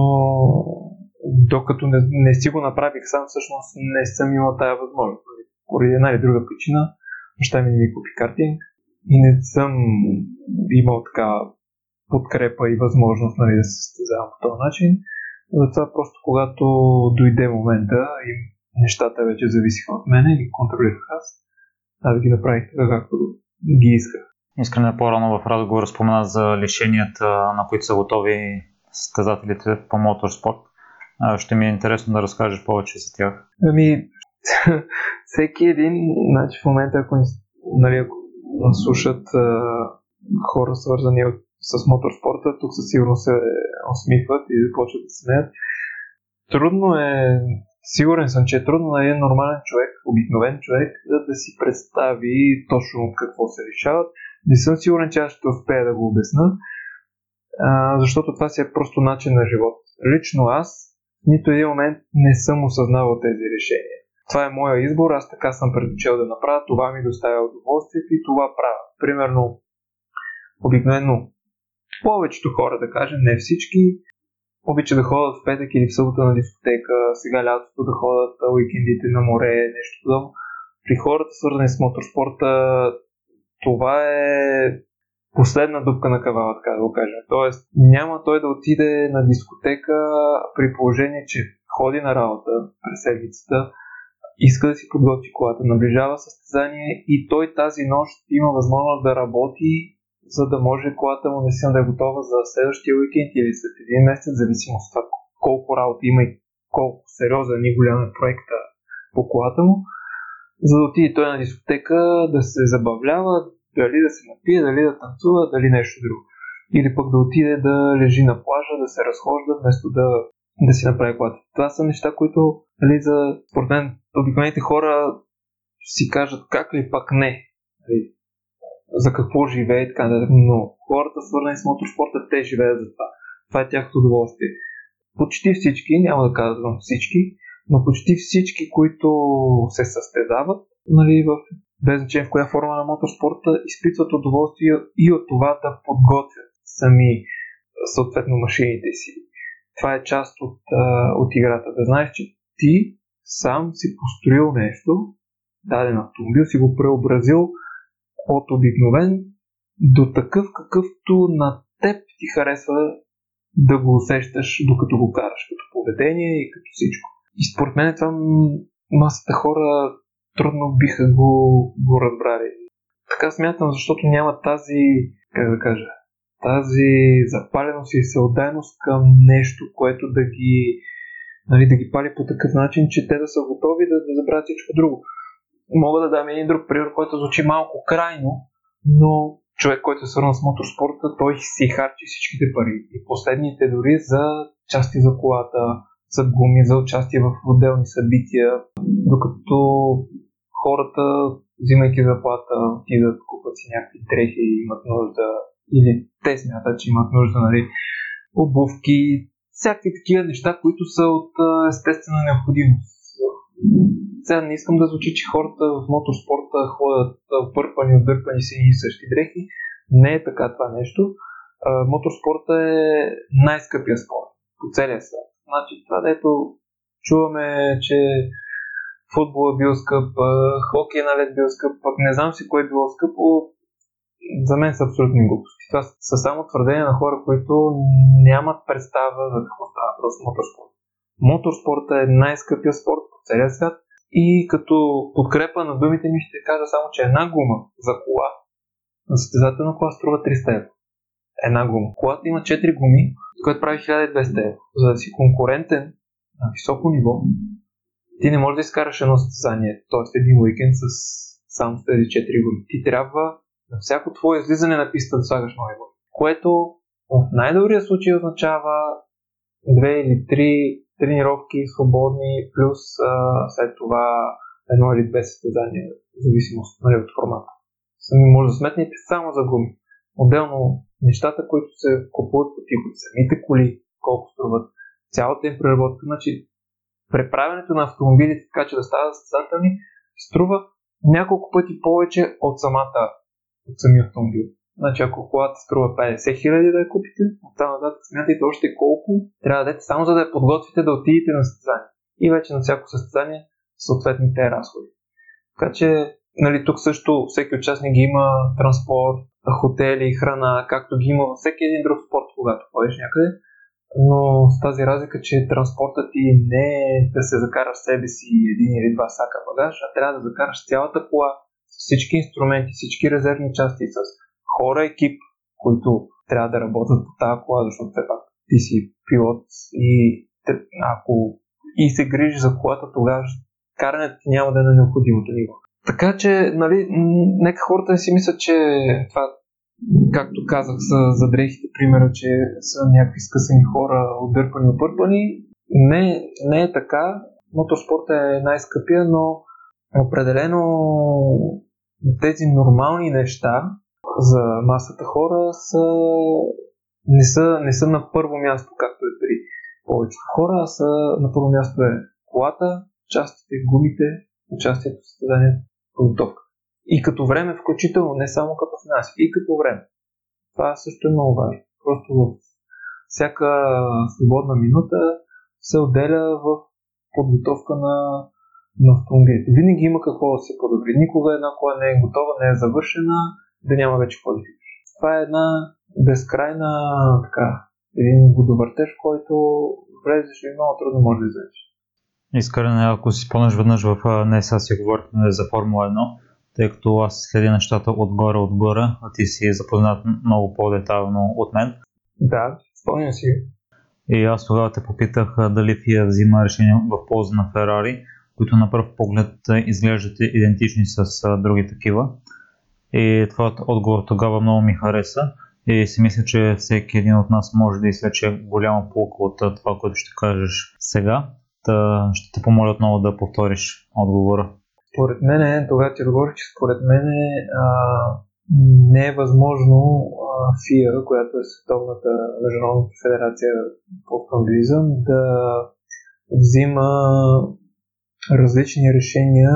докато не, не си го направих сам, всъщност не съм имал тая възможност. Поради една или друга причина, баща ми не ми купи картинг и не съм имал така подкрепа и възможност нали, да се състезавам по този начин. Затова просто когато дойде момента и нещата вече зависиха от мен и контролирах аз, аз ги направих така както ги исках. Искрене по-рано в разговора спомена за лишенията, на които са готови състезателите по моторспорт. Ще ми е интересно да разкажеш повече за тях. Ами, всеки един, значи в момента, ако, нали, ако слушат а, хора свързани от, с моторспорта, тук със сигурност се усмихват и започват да смеят. Трудно е, сигурен съм, че е трудно на един нормален човек, обикновен човек, да, да си представи точно какво се решават. Не съм сигурен, че аз ще успея да го обясна, а, защото това си е просто начин на живот. Лично аз в нито един момент не съм осъзнавал тези решения. Това е моя избор, аз така съм предпочел да направя, това ми доставя удоволствието и това правя. Примерно, обикновено повечето хора, да кажем, не всички, обичат да ходят в петък или в събота на дискотека, сега лятото да ходят уикендите на море, нещо подобно. При хората, свързани с моторспорта, това е последна дупка на кавала, така да го кажем. Тоест, няма той да отиде на дискотека при положение, че ходи на работа през седмицата, иска да си подготви колата, наближава състезание и той тази нощ има възможност да работи, за да може колата му наистина да е готова за следващия уикенд или след един месец, зависимо от това колко работа има и колко сериозен и голям е проекта по колата му за да отиде той на дискотека, да се забавлява, дали да се напие, дали да танцува, дали нещо друго. Или пък да отиде да лежи на плажа, да се разхожда, вместо да, да си направи колата. Това са неща, които нали, за, според мен, обикновените хора си кажат как ли пак не. Нали, за какво живее и така нататък. Но хората, свързани с моторспорта, те живеят за това. Това е тяхното удоволствие. Почти всички, няма да казвам всички, но почти всички, които се състезават, нали, в, без значение в коя форма на моторспорта, изпитват удоволствие и от това да подготвят сами съответно машините си. Това е част от, от играта. Да знаеш, че ти сам си построил нещо, даден автомобил, си го преобразил от обикновен до такъв, какъвто на теб ти харесва да го усещаш докато го караш, като поведение и като всичко. И според мен това масата хора трудно биха го, го разбрали. Така смятам, защото няма тази, как да кажа, тази запаленост и всеотдайност към нещо, което да ги, нали, да ги пали по такъв начин, че те да са готови да, да забравят всичко друго. Мога да дам един друг пример, който звучи малко крайно, но човек, който е свързан с моторспорта, той си харчи всичките пари. И последните дори за части за колата, за гуми, за участие в отделни събития, докато хората, взимайки заплата, отидат, купат си някакви дрехи и имат нужда, или те смятат, че имат нужда, нали, обувки, всякакви такива неща, които са от естествена необходимост. Сега не искам да звучи, че хората в моторспорта ходят пърпани, отдърпани си и същи дрехи. Не е така това нещо. Моторспорта е най-скъпия спорт по целия свят. Значи това, дето чуваме, че футбол е бил скъп, хокей на лед бил скъп, пък не знам си кое е било скъпо, за мен са абсолютни глупости. Това са само твърдения на хора, които нямат представа за какво става въпрос моторспорт. Моторспорта е най-скъпия спорт по целия свят и като подкрепа на думите ми ще кажа само, че една гума за кола на състезателна кола струва 300 евро. Една гума. Колата има 4 гуми, което прави 1200 евро. За да си конкурентен на високо ниво, ти не можеш да изкараш едно състезание, т.е. един уикенд с само с тези 4 гуми. Ти трябва на всяко твое излизане на писта да слагаш нови гуми. Което в най-добрия случай означава две или три тренировки свободни, плюс а, след това едно или две състезания, в зависимост нали, от формата. Сами може да сметнете само за гуми. Отделно нещата, които се купуват типове, самите коли, колко струват, цялата им преработка, значи преправянето на автомобилите така, че да стават състезателни, струва няколко пъти повече от самата, от самия автомобил. Значи ако колата струва 50 хиляди да я купите, от там нататък смятайте още колко трябва да дадете само за да я подготвите да отидете на състезание. И вече на всяко състезание съответните разходи. Така че нали, тук също всеки участник има транспорт, хотели, храна, както ги има всеки един друг спорт, когато ходиш някъде. Но с тази разлика, че транспортът ти не е да се закараш себе си един или два сака багаж, а трябва да закараш цялата кола с всички инструменти, всички резервни части, с хора, екип, които трябва да работят по тази кола, защото все пак ти си пилот и ако и се грижиш за колата, тогава карането няма да е на необходимото ниво. Така че, нали, нека хората не си мислят, че това, както казах за, за дрехите, примера, че са някакви скъсани хора, отдърпани, опърпани. Не, не е така. Мотоспорт е най-скъпия, но определено тези нормални неща за масата хора са, не, са, не са на първо място, както е при повечето хора, а са на първо място е колата, частите, гумите, участието в състезанието, подготовка. И като време, включително, не само като финанси, и като време. Това също е много важно. Просто в всяка свободна минута се отделя в подготовка на, на автомобилите. Винаги има какво да се подобри. Никога една кола не е готова, не е завършена, да няма вече какво Това е една безкрайна така, един водовъртеж, който влезеш и много трудно може да излезеш. Искрене, ако си спомняш веднъж в не сега си говорихме за Формула 1, тъй като аз следя нещата отгоре-отгоре, а ти си запознат много по-детайлно от мен. Да, спомням си. И аз тогава те попитах дали FIA взима решение в полза на Ферари, които на пръв поглед изглеждат идентични с други такива. И твоят отговор тогава много ми хареса и си мисля, че всеки един от нас може да излече голяма полка от това, което ще кажеш сега. Та ще те помоля отново да повториш отговора. Според мен, тогава ти отговорих, че според мен а, не е възможно а, ФИА, която е Световната международна федерация по автомобилизъм, да взима различни решения,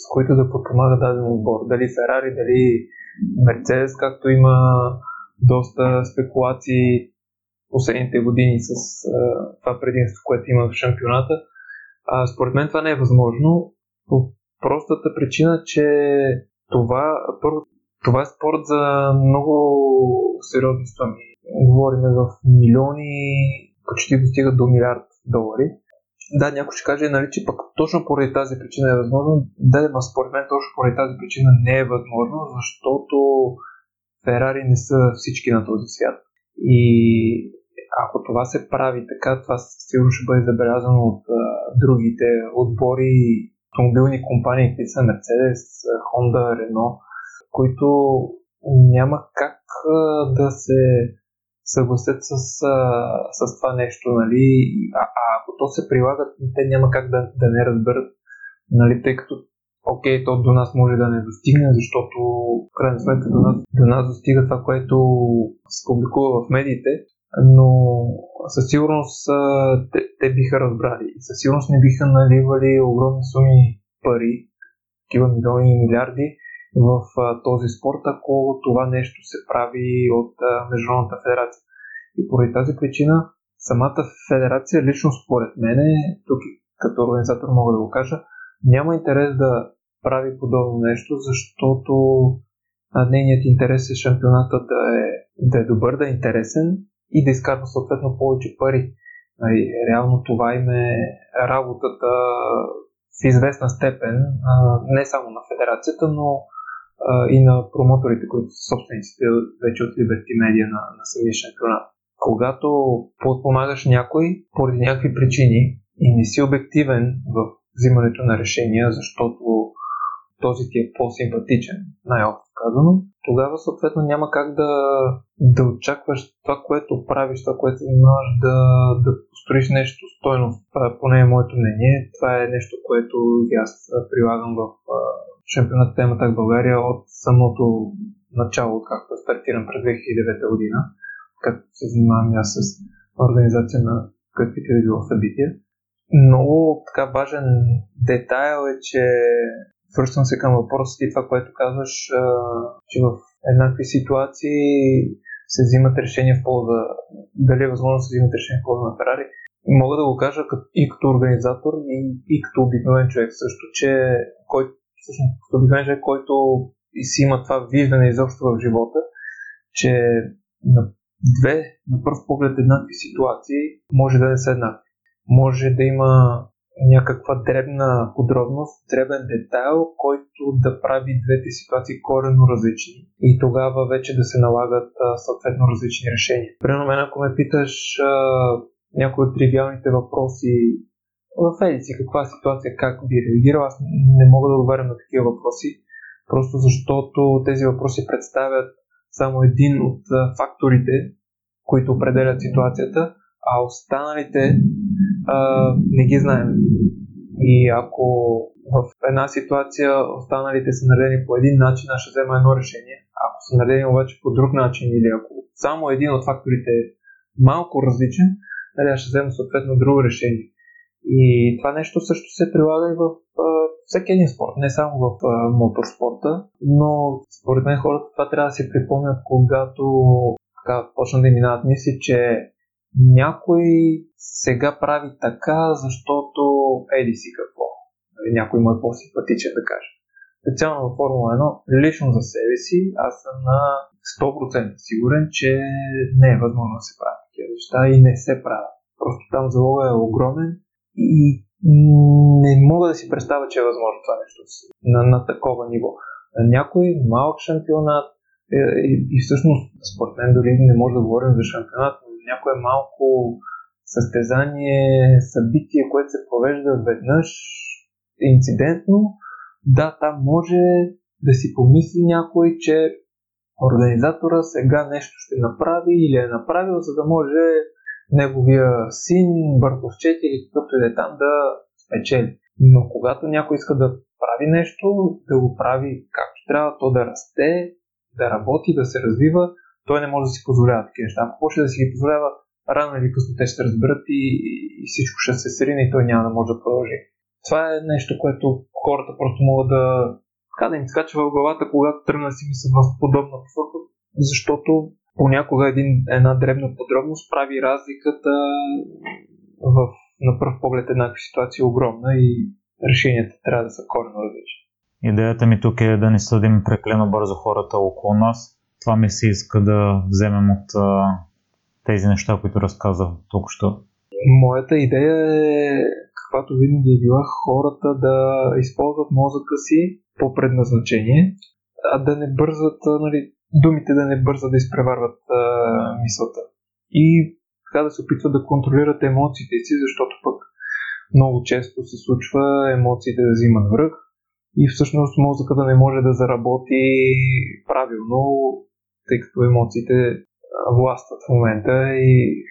с които да подпомага даден отбор. Дали Ферари, дали Мерцедес, както има доста спекулации последните години с а, това предимство, което има в шампионата. А, според мен това не е възможно по простата причина, че това, първо, това е спорт за много сериозни суми. Говорим в милиони, почти достигат до милиард долари. Да, някой ще каже, нали, че пък точно поради тази причина е възможно. Да, но според мен точно поради тази причина не е възможно, защото Ферари не са всички на този свят. И ако това се прави така, това сигурно ще бъде забелязано от а, другите отбори автомобилни компании, които са Mercedes, Honda, Renault, които няма как а, да се съгласят с, а, с това нещо, нали? А, а ако то се прилага, те няма как да, да не разберат, нали? Тъй като окей, то до нас може да не достигне, защото в крайна сметка до нас, до нас достига това, което се публикува в медиите, но със сигурност те, те биха разбрали и със сигурност не биха наливали огромни суми пари, такива милиони и милиарди в а, този спорт, ако това нещо се прави от а, Международната федерация. И поради тази причина самата федерация, лично според мен, тук като организатор мога да го кажа, няма интерес да прави подобно нещо, защото нейният интерес е шампионата да е, да е добър, да е интересен и да изкарва съответно повече пари. И реално това им е работата в известна степен, не само на федерацията, но и на промоторите, които са собствениците вече от Liberty Media на, на самия шампионат. Когато подпомагаш някой поради някакви причини и не си обективен в взимането на решения, защото този ти е по-симпатичен, най-общо казано, тогава съответно няма как да, да очакваш това, което правиш, това, което занимаваш, да, да построиш нещо стойно. Това е поне е моето мнение. Това е нещо, което аз прилагам в шампионат темата в България от самото начало, както стартирам през 2009 година, както се занимавам аз с организация на каквито и било събития. Много така важен детайл е, че връщам се към въпроса и това, което казваш, че в еднакви ситуации се взимат решения в полза, дали е възможно да се взимат решения в полза на Ферари. Мога да го кажа и като организатор, и, и като обикновен човек също, че който, всъщност, като обикновен човек, който си има това виждане изобщо в живота, че на две, на пръв поглед еднакви ситуации може да не са еднакви. Може да има някаква дребна подробност, дребен детайл, който да прави двете ситуации корено различни и тогава вече да се налагат съответно различни решения. Примерно мен, ако ме питаш а, някои от тривиалните въпроси в Едици, каква ситуация, как би реагирал, аз не мога да отговарям на такива въпроси, просто защото тези въпроси представят само един от факторите, които определят ситуацията, а останалите а, не ги знаем. И ако в една ситуация останалите са наредени по един начин, аз ще взема едно решение. Ако са наредени обаче по друг начин или ако само един от факторите е малко различен, нали, аз ще взема съответно друго решение. И това нещо също се прилага и в а, всеки един спорт, не само в а, моторспорта, но според мен хората това трябва да си припомнят, когато така, почна да минават мисли, че някой сега прави така, защото еди си какво. Нали, някой му е по-симпатичен да каже. Специално в Формула 1, лично за себе си, аз съм на 100% сигурен, че не е възможно да се правят такива неща и не се правят. Просто там залога е огромен и не мога да си представя, че е възможно това нещо на, на такова ниво. На някой малък шампионат е, и, и всъщност, според мен, дори не може да говорим за шампионат, но някое малко състезание, събитие, което се провежда веднъж инцидентно, да, там може да си помисли някой, че организатора сега нещо ще направи или е направил, за да може неговия син, Бърковчет или какъвто и да е там да спечели. Но когато някой иска да прави нещо, да го прави както трябва, то да расте, да работи, да се развива, той не може да си позволява такива неща. Ако почне да си ги позволява, рано или късно те ще разберат и, и всичко ще се срине и той няма да може да продължи. Това е нещо, което хората просто могат да, така да им скача в главата, когато тръгна да си мислят в подобна посока, защото понякога един, една дребна подробност прави разликата в, на пръв поглед еднакви ситуации огромна и решенията трябва да са коренно различни. Идеята ми тук е да не съдим преклено бързо хората около нас. Това ми се иска да вземем от а, тези неща, които разказах тук що. Моята идея е, каквато винаги е била, хората да използват мозъка си по предназначение, а да не бързат, нали, думите да не бързат да изпреварват а, мисълта. И така да се опитват да контролират емоциите си, защото пък много често се случва емоциите да взимат връх и всъщност мозъка да не може да заработи правилно, тъй като емоциите властват в момента и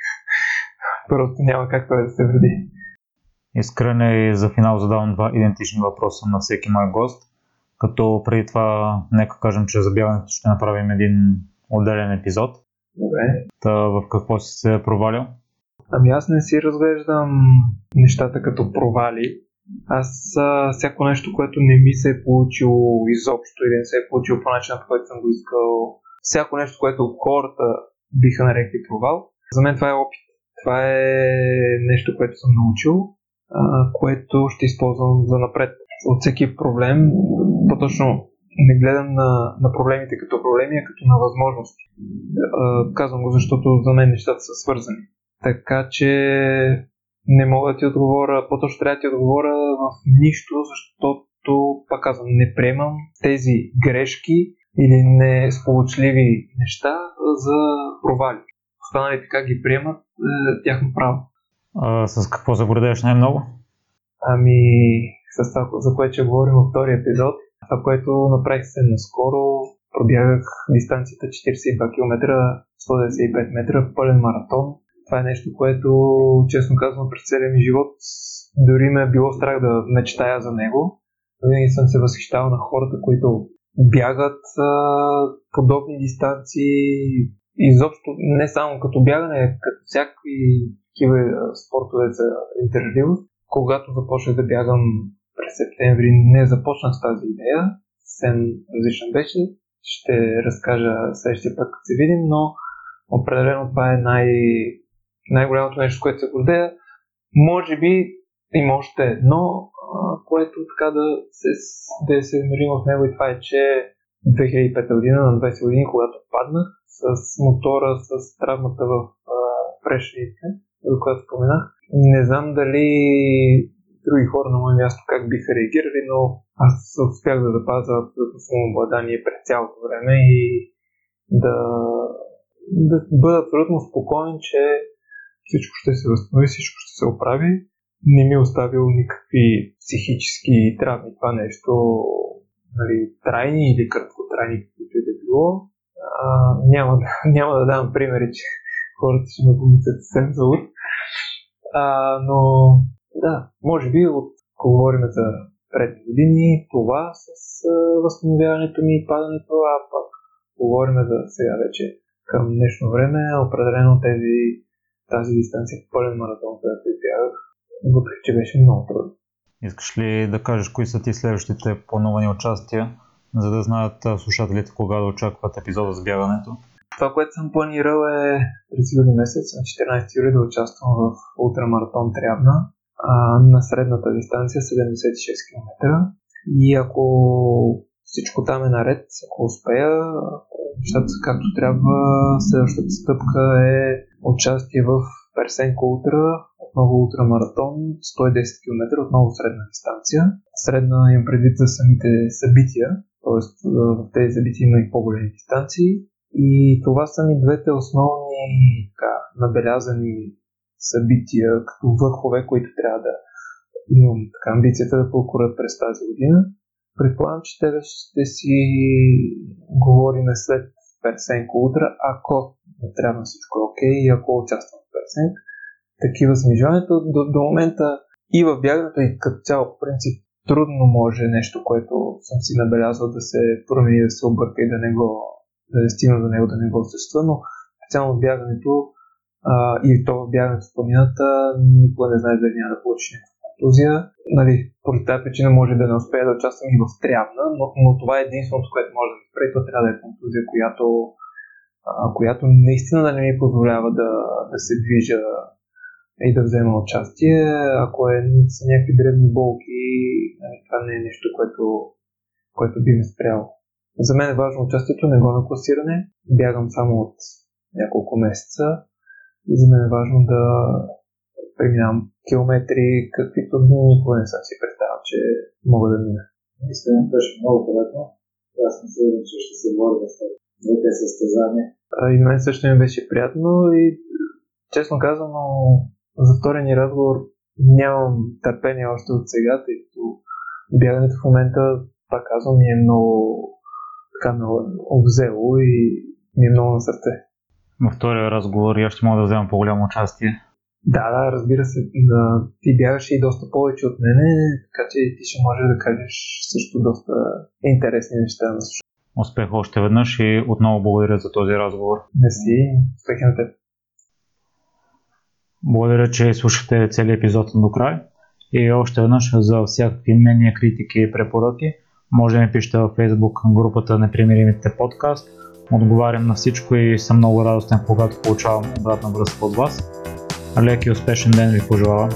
просто няма как това да се вреди. Искрене и за финал задавам два идентични въпроса на всеки мой гост. Като преди това, нека кажем, че за бягането ще направим един отделен епизод. Добре. Та в какво си се е провалил? Ами аз не си разглеждам нещата като провали. Аз а, всяко нещо, което не ми се е получило изобщо или не се е получило по начина, по който съм го искал, всяко нещо, което хората биха нарекли провал, за мен това е опит. Това е нещо, което съм научил, което ще използвам за напред. От всеки проблем, по-точно не гледам на, на проблемите като проблеми, а като на възможности. Казвам го, защото за мен нещата са свързани. Така че не мога да ти отговоря, по-точно трябва да ти отговоря в нищо, защото, пак казвам, не приемам тези грешки или не сполучливи неща за провали. Останалите как ги приемат, е тяхно право. А, с какво загордееш най-много? Ами, с това, за което ще говорим във втория епизод, това, което направих се наскоро, пробягах дистанцията 42 км, 195 метра, пълен маратон. Това е нещо, което, честно казвам, през целия ми живот дори ме е било страх да мечтая за него. Винаги съм се възхищавал на хората, които бягат а, подобни дистанции. Изобщо не само като бягане, като всякакви такива спортове за издържливост. Когато започнах да бягам през септември, не започнах с тази идея. Съвсем различна беше. Ще разкажа следващия път, като се видим, но определено това е най- най-голямото нещо, което се гордея. Може би има още едно, което така да се, да се измерим в него и това е, че 2005 година, на 20 години, когато паднах с мотора, с травмата в прешните, за която споменах, не знам дали други хора на мое място как биха реагирали, но аз успях да запазя абсолютно самообладание през цялото време и да, да бъда абсолютно спокоен, че всичко ще се възстанови, всичко ще се оправи не ми е оставил никакви психически травми. Това нещо, нали, трайни или краткотрайни, каквито и да било. А, няма, няма да дам примери, че хората ще ме помислят съвсем за но да, може би от, говорим за предни години, това с а, възстановяването ми и падането, а пък говорим за сега вече към днешно време, определено тези, тази дистанция в пълен маратон, която избягах, въпреки че беше много трудно. Искаш ли да кажеш кои са ти следващите планувани участия, за да знаят слушателите кога да очакват епизода с бягането? Това, което съм планирал е през юли месец, на 14 юли, да участвам в ултрамаратон Трябна а, на средната дистанция 76 км. И ако всичко там е наред, ако успея, нещата са както трябва, следващата стъпка е участие в Персенко Ултра отново ултрамаратон, 110 км, отново средна дистанция. Средна им предвид за самите събития, т.е. в тези събития има и по-големи дистанции. И това са ми двете основни така, набелязани събития, като върхове, които трябва да имам така, амбицията да покорят през тази година. Предполагам, че те ще си говорим след Персенко утра, ако не трябва всичко е окей и ако участвам в Персенко такива снижаването. До, до момента и в бягането и като цяло, по принцип, трудно може нещо, което съм си набелязал да се промени, да се обърка и да не го да не стигна до него, да не го осъществя, но специално бягането а, и то в бягането в планината никога не знае дали няма да получи някаква контузия. Нали, поради тази причина може да не успея да участвам и в Трявна, но, но това е единственото, което може да ми спре. То трябва да е контузия, която, а, която наистина да не ми позволява да, да се движа и да взема участие. Ако е, са някакви древни болки, нали, това не е нещо, което, което би ме спряло. За мен е важно участието, не го на класиране. Бягам само от няколко месеца. И за мен е важно да преминавам километри, каквито никога не съм си представил, че мога да мина. Наистина беше много приятно. Аз съм сигурен, че ще се боря с двете състезания. И мен също ми беше приятно и честно казано за втория ни разговор нямам търпение още от сега, тъй като бягането в момента, пак казвам, ми е много така ме обзело и ми е много на сърце. Във втория разговор я ще мога да взема по-голямо участие. Да, да, разбира се. Да, ти бягаш и доста повече от мене, така че ти ще можеш да кажеш също доста интересни неща на Успех още веднъж и отново благодаря за този разговор. Не си, успех на теб. Благодаря, че слушате целият епизод до край. И още веднъж за всякакви мнения, критики и препоръки, може да ми пишете във Facebook групата Непримиримите подкаст. Отговарям на всичко и съм много радостен, когато получавам обратна връзка от вас. Лек и успешен ден ви пожелавам.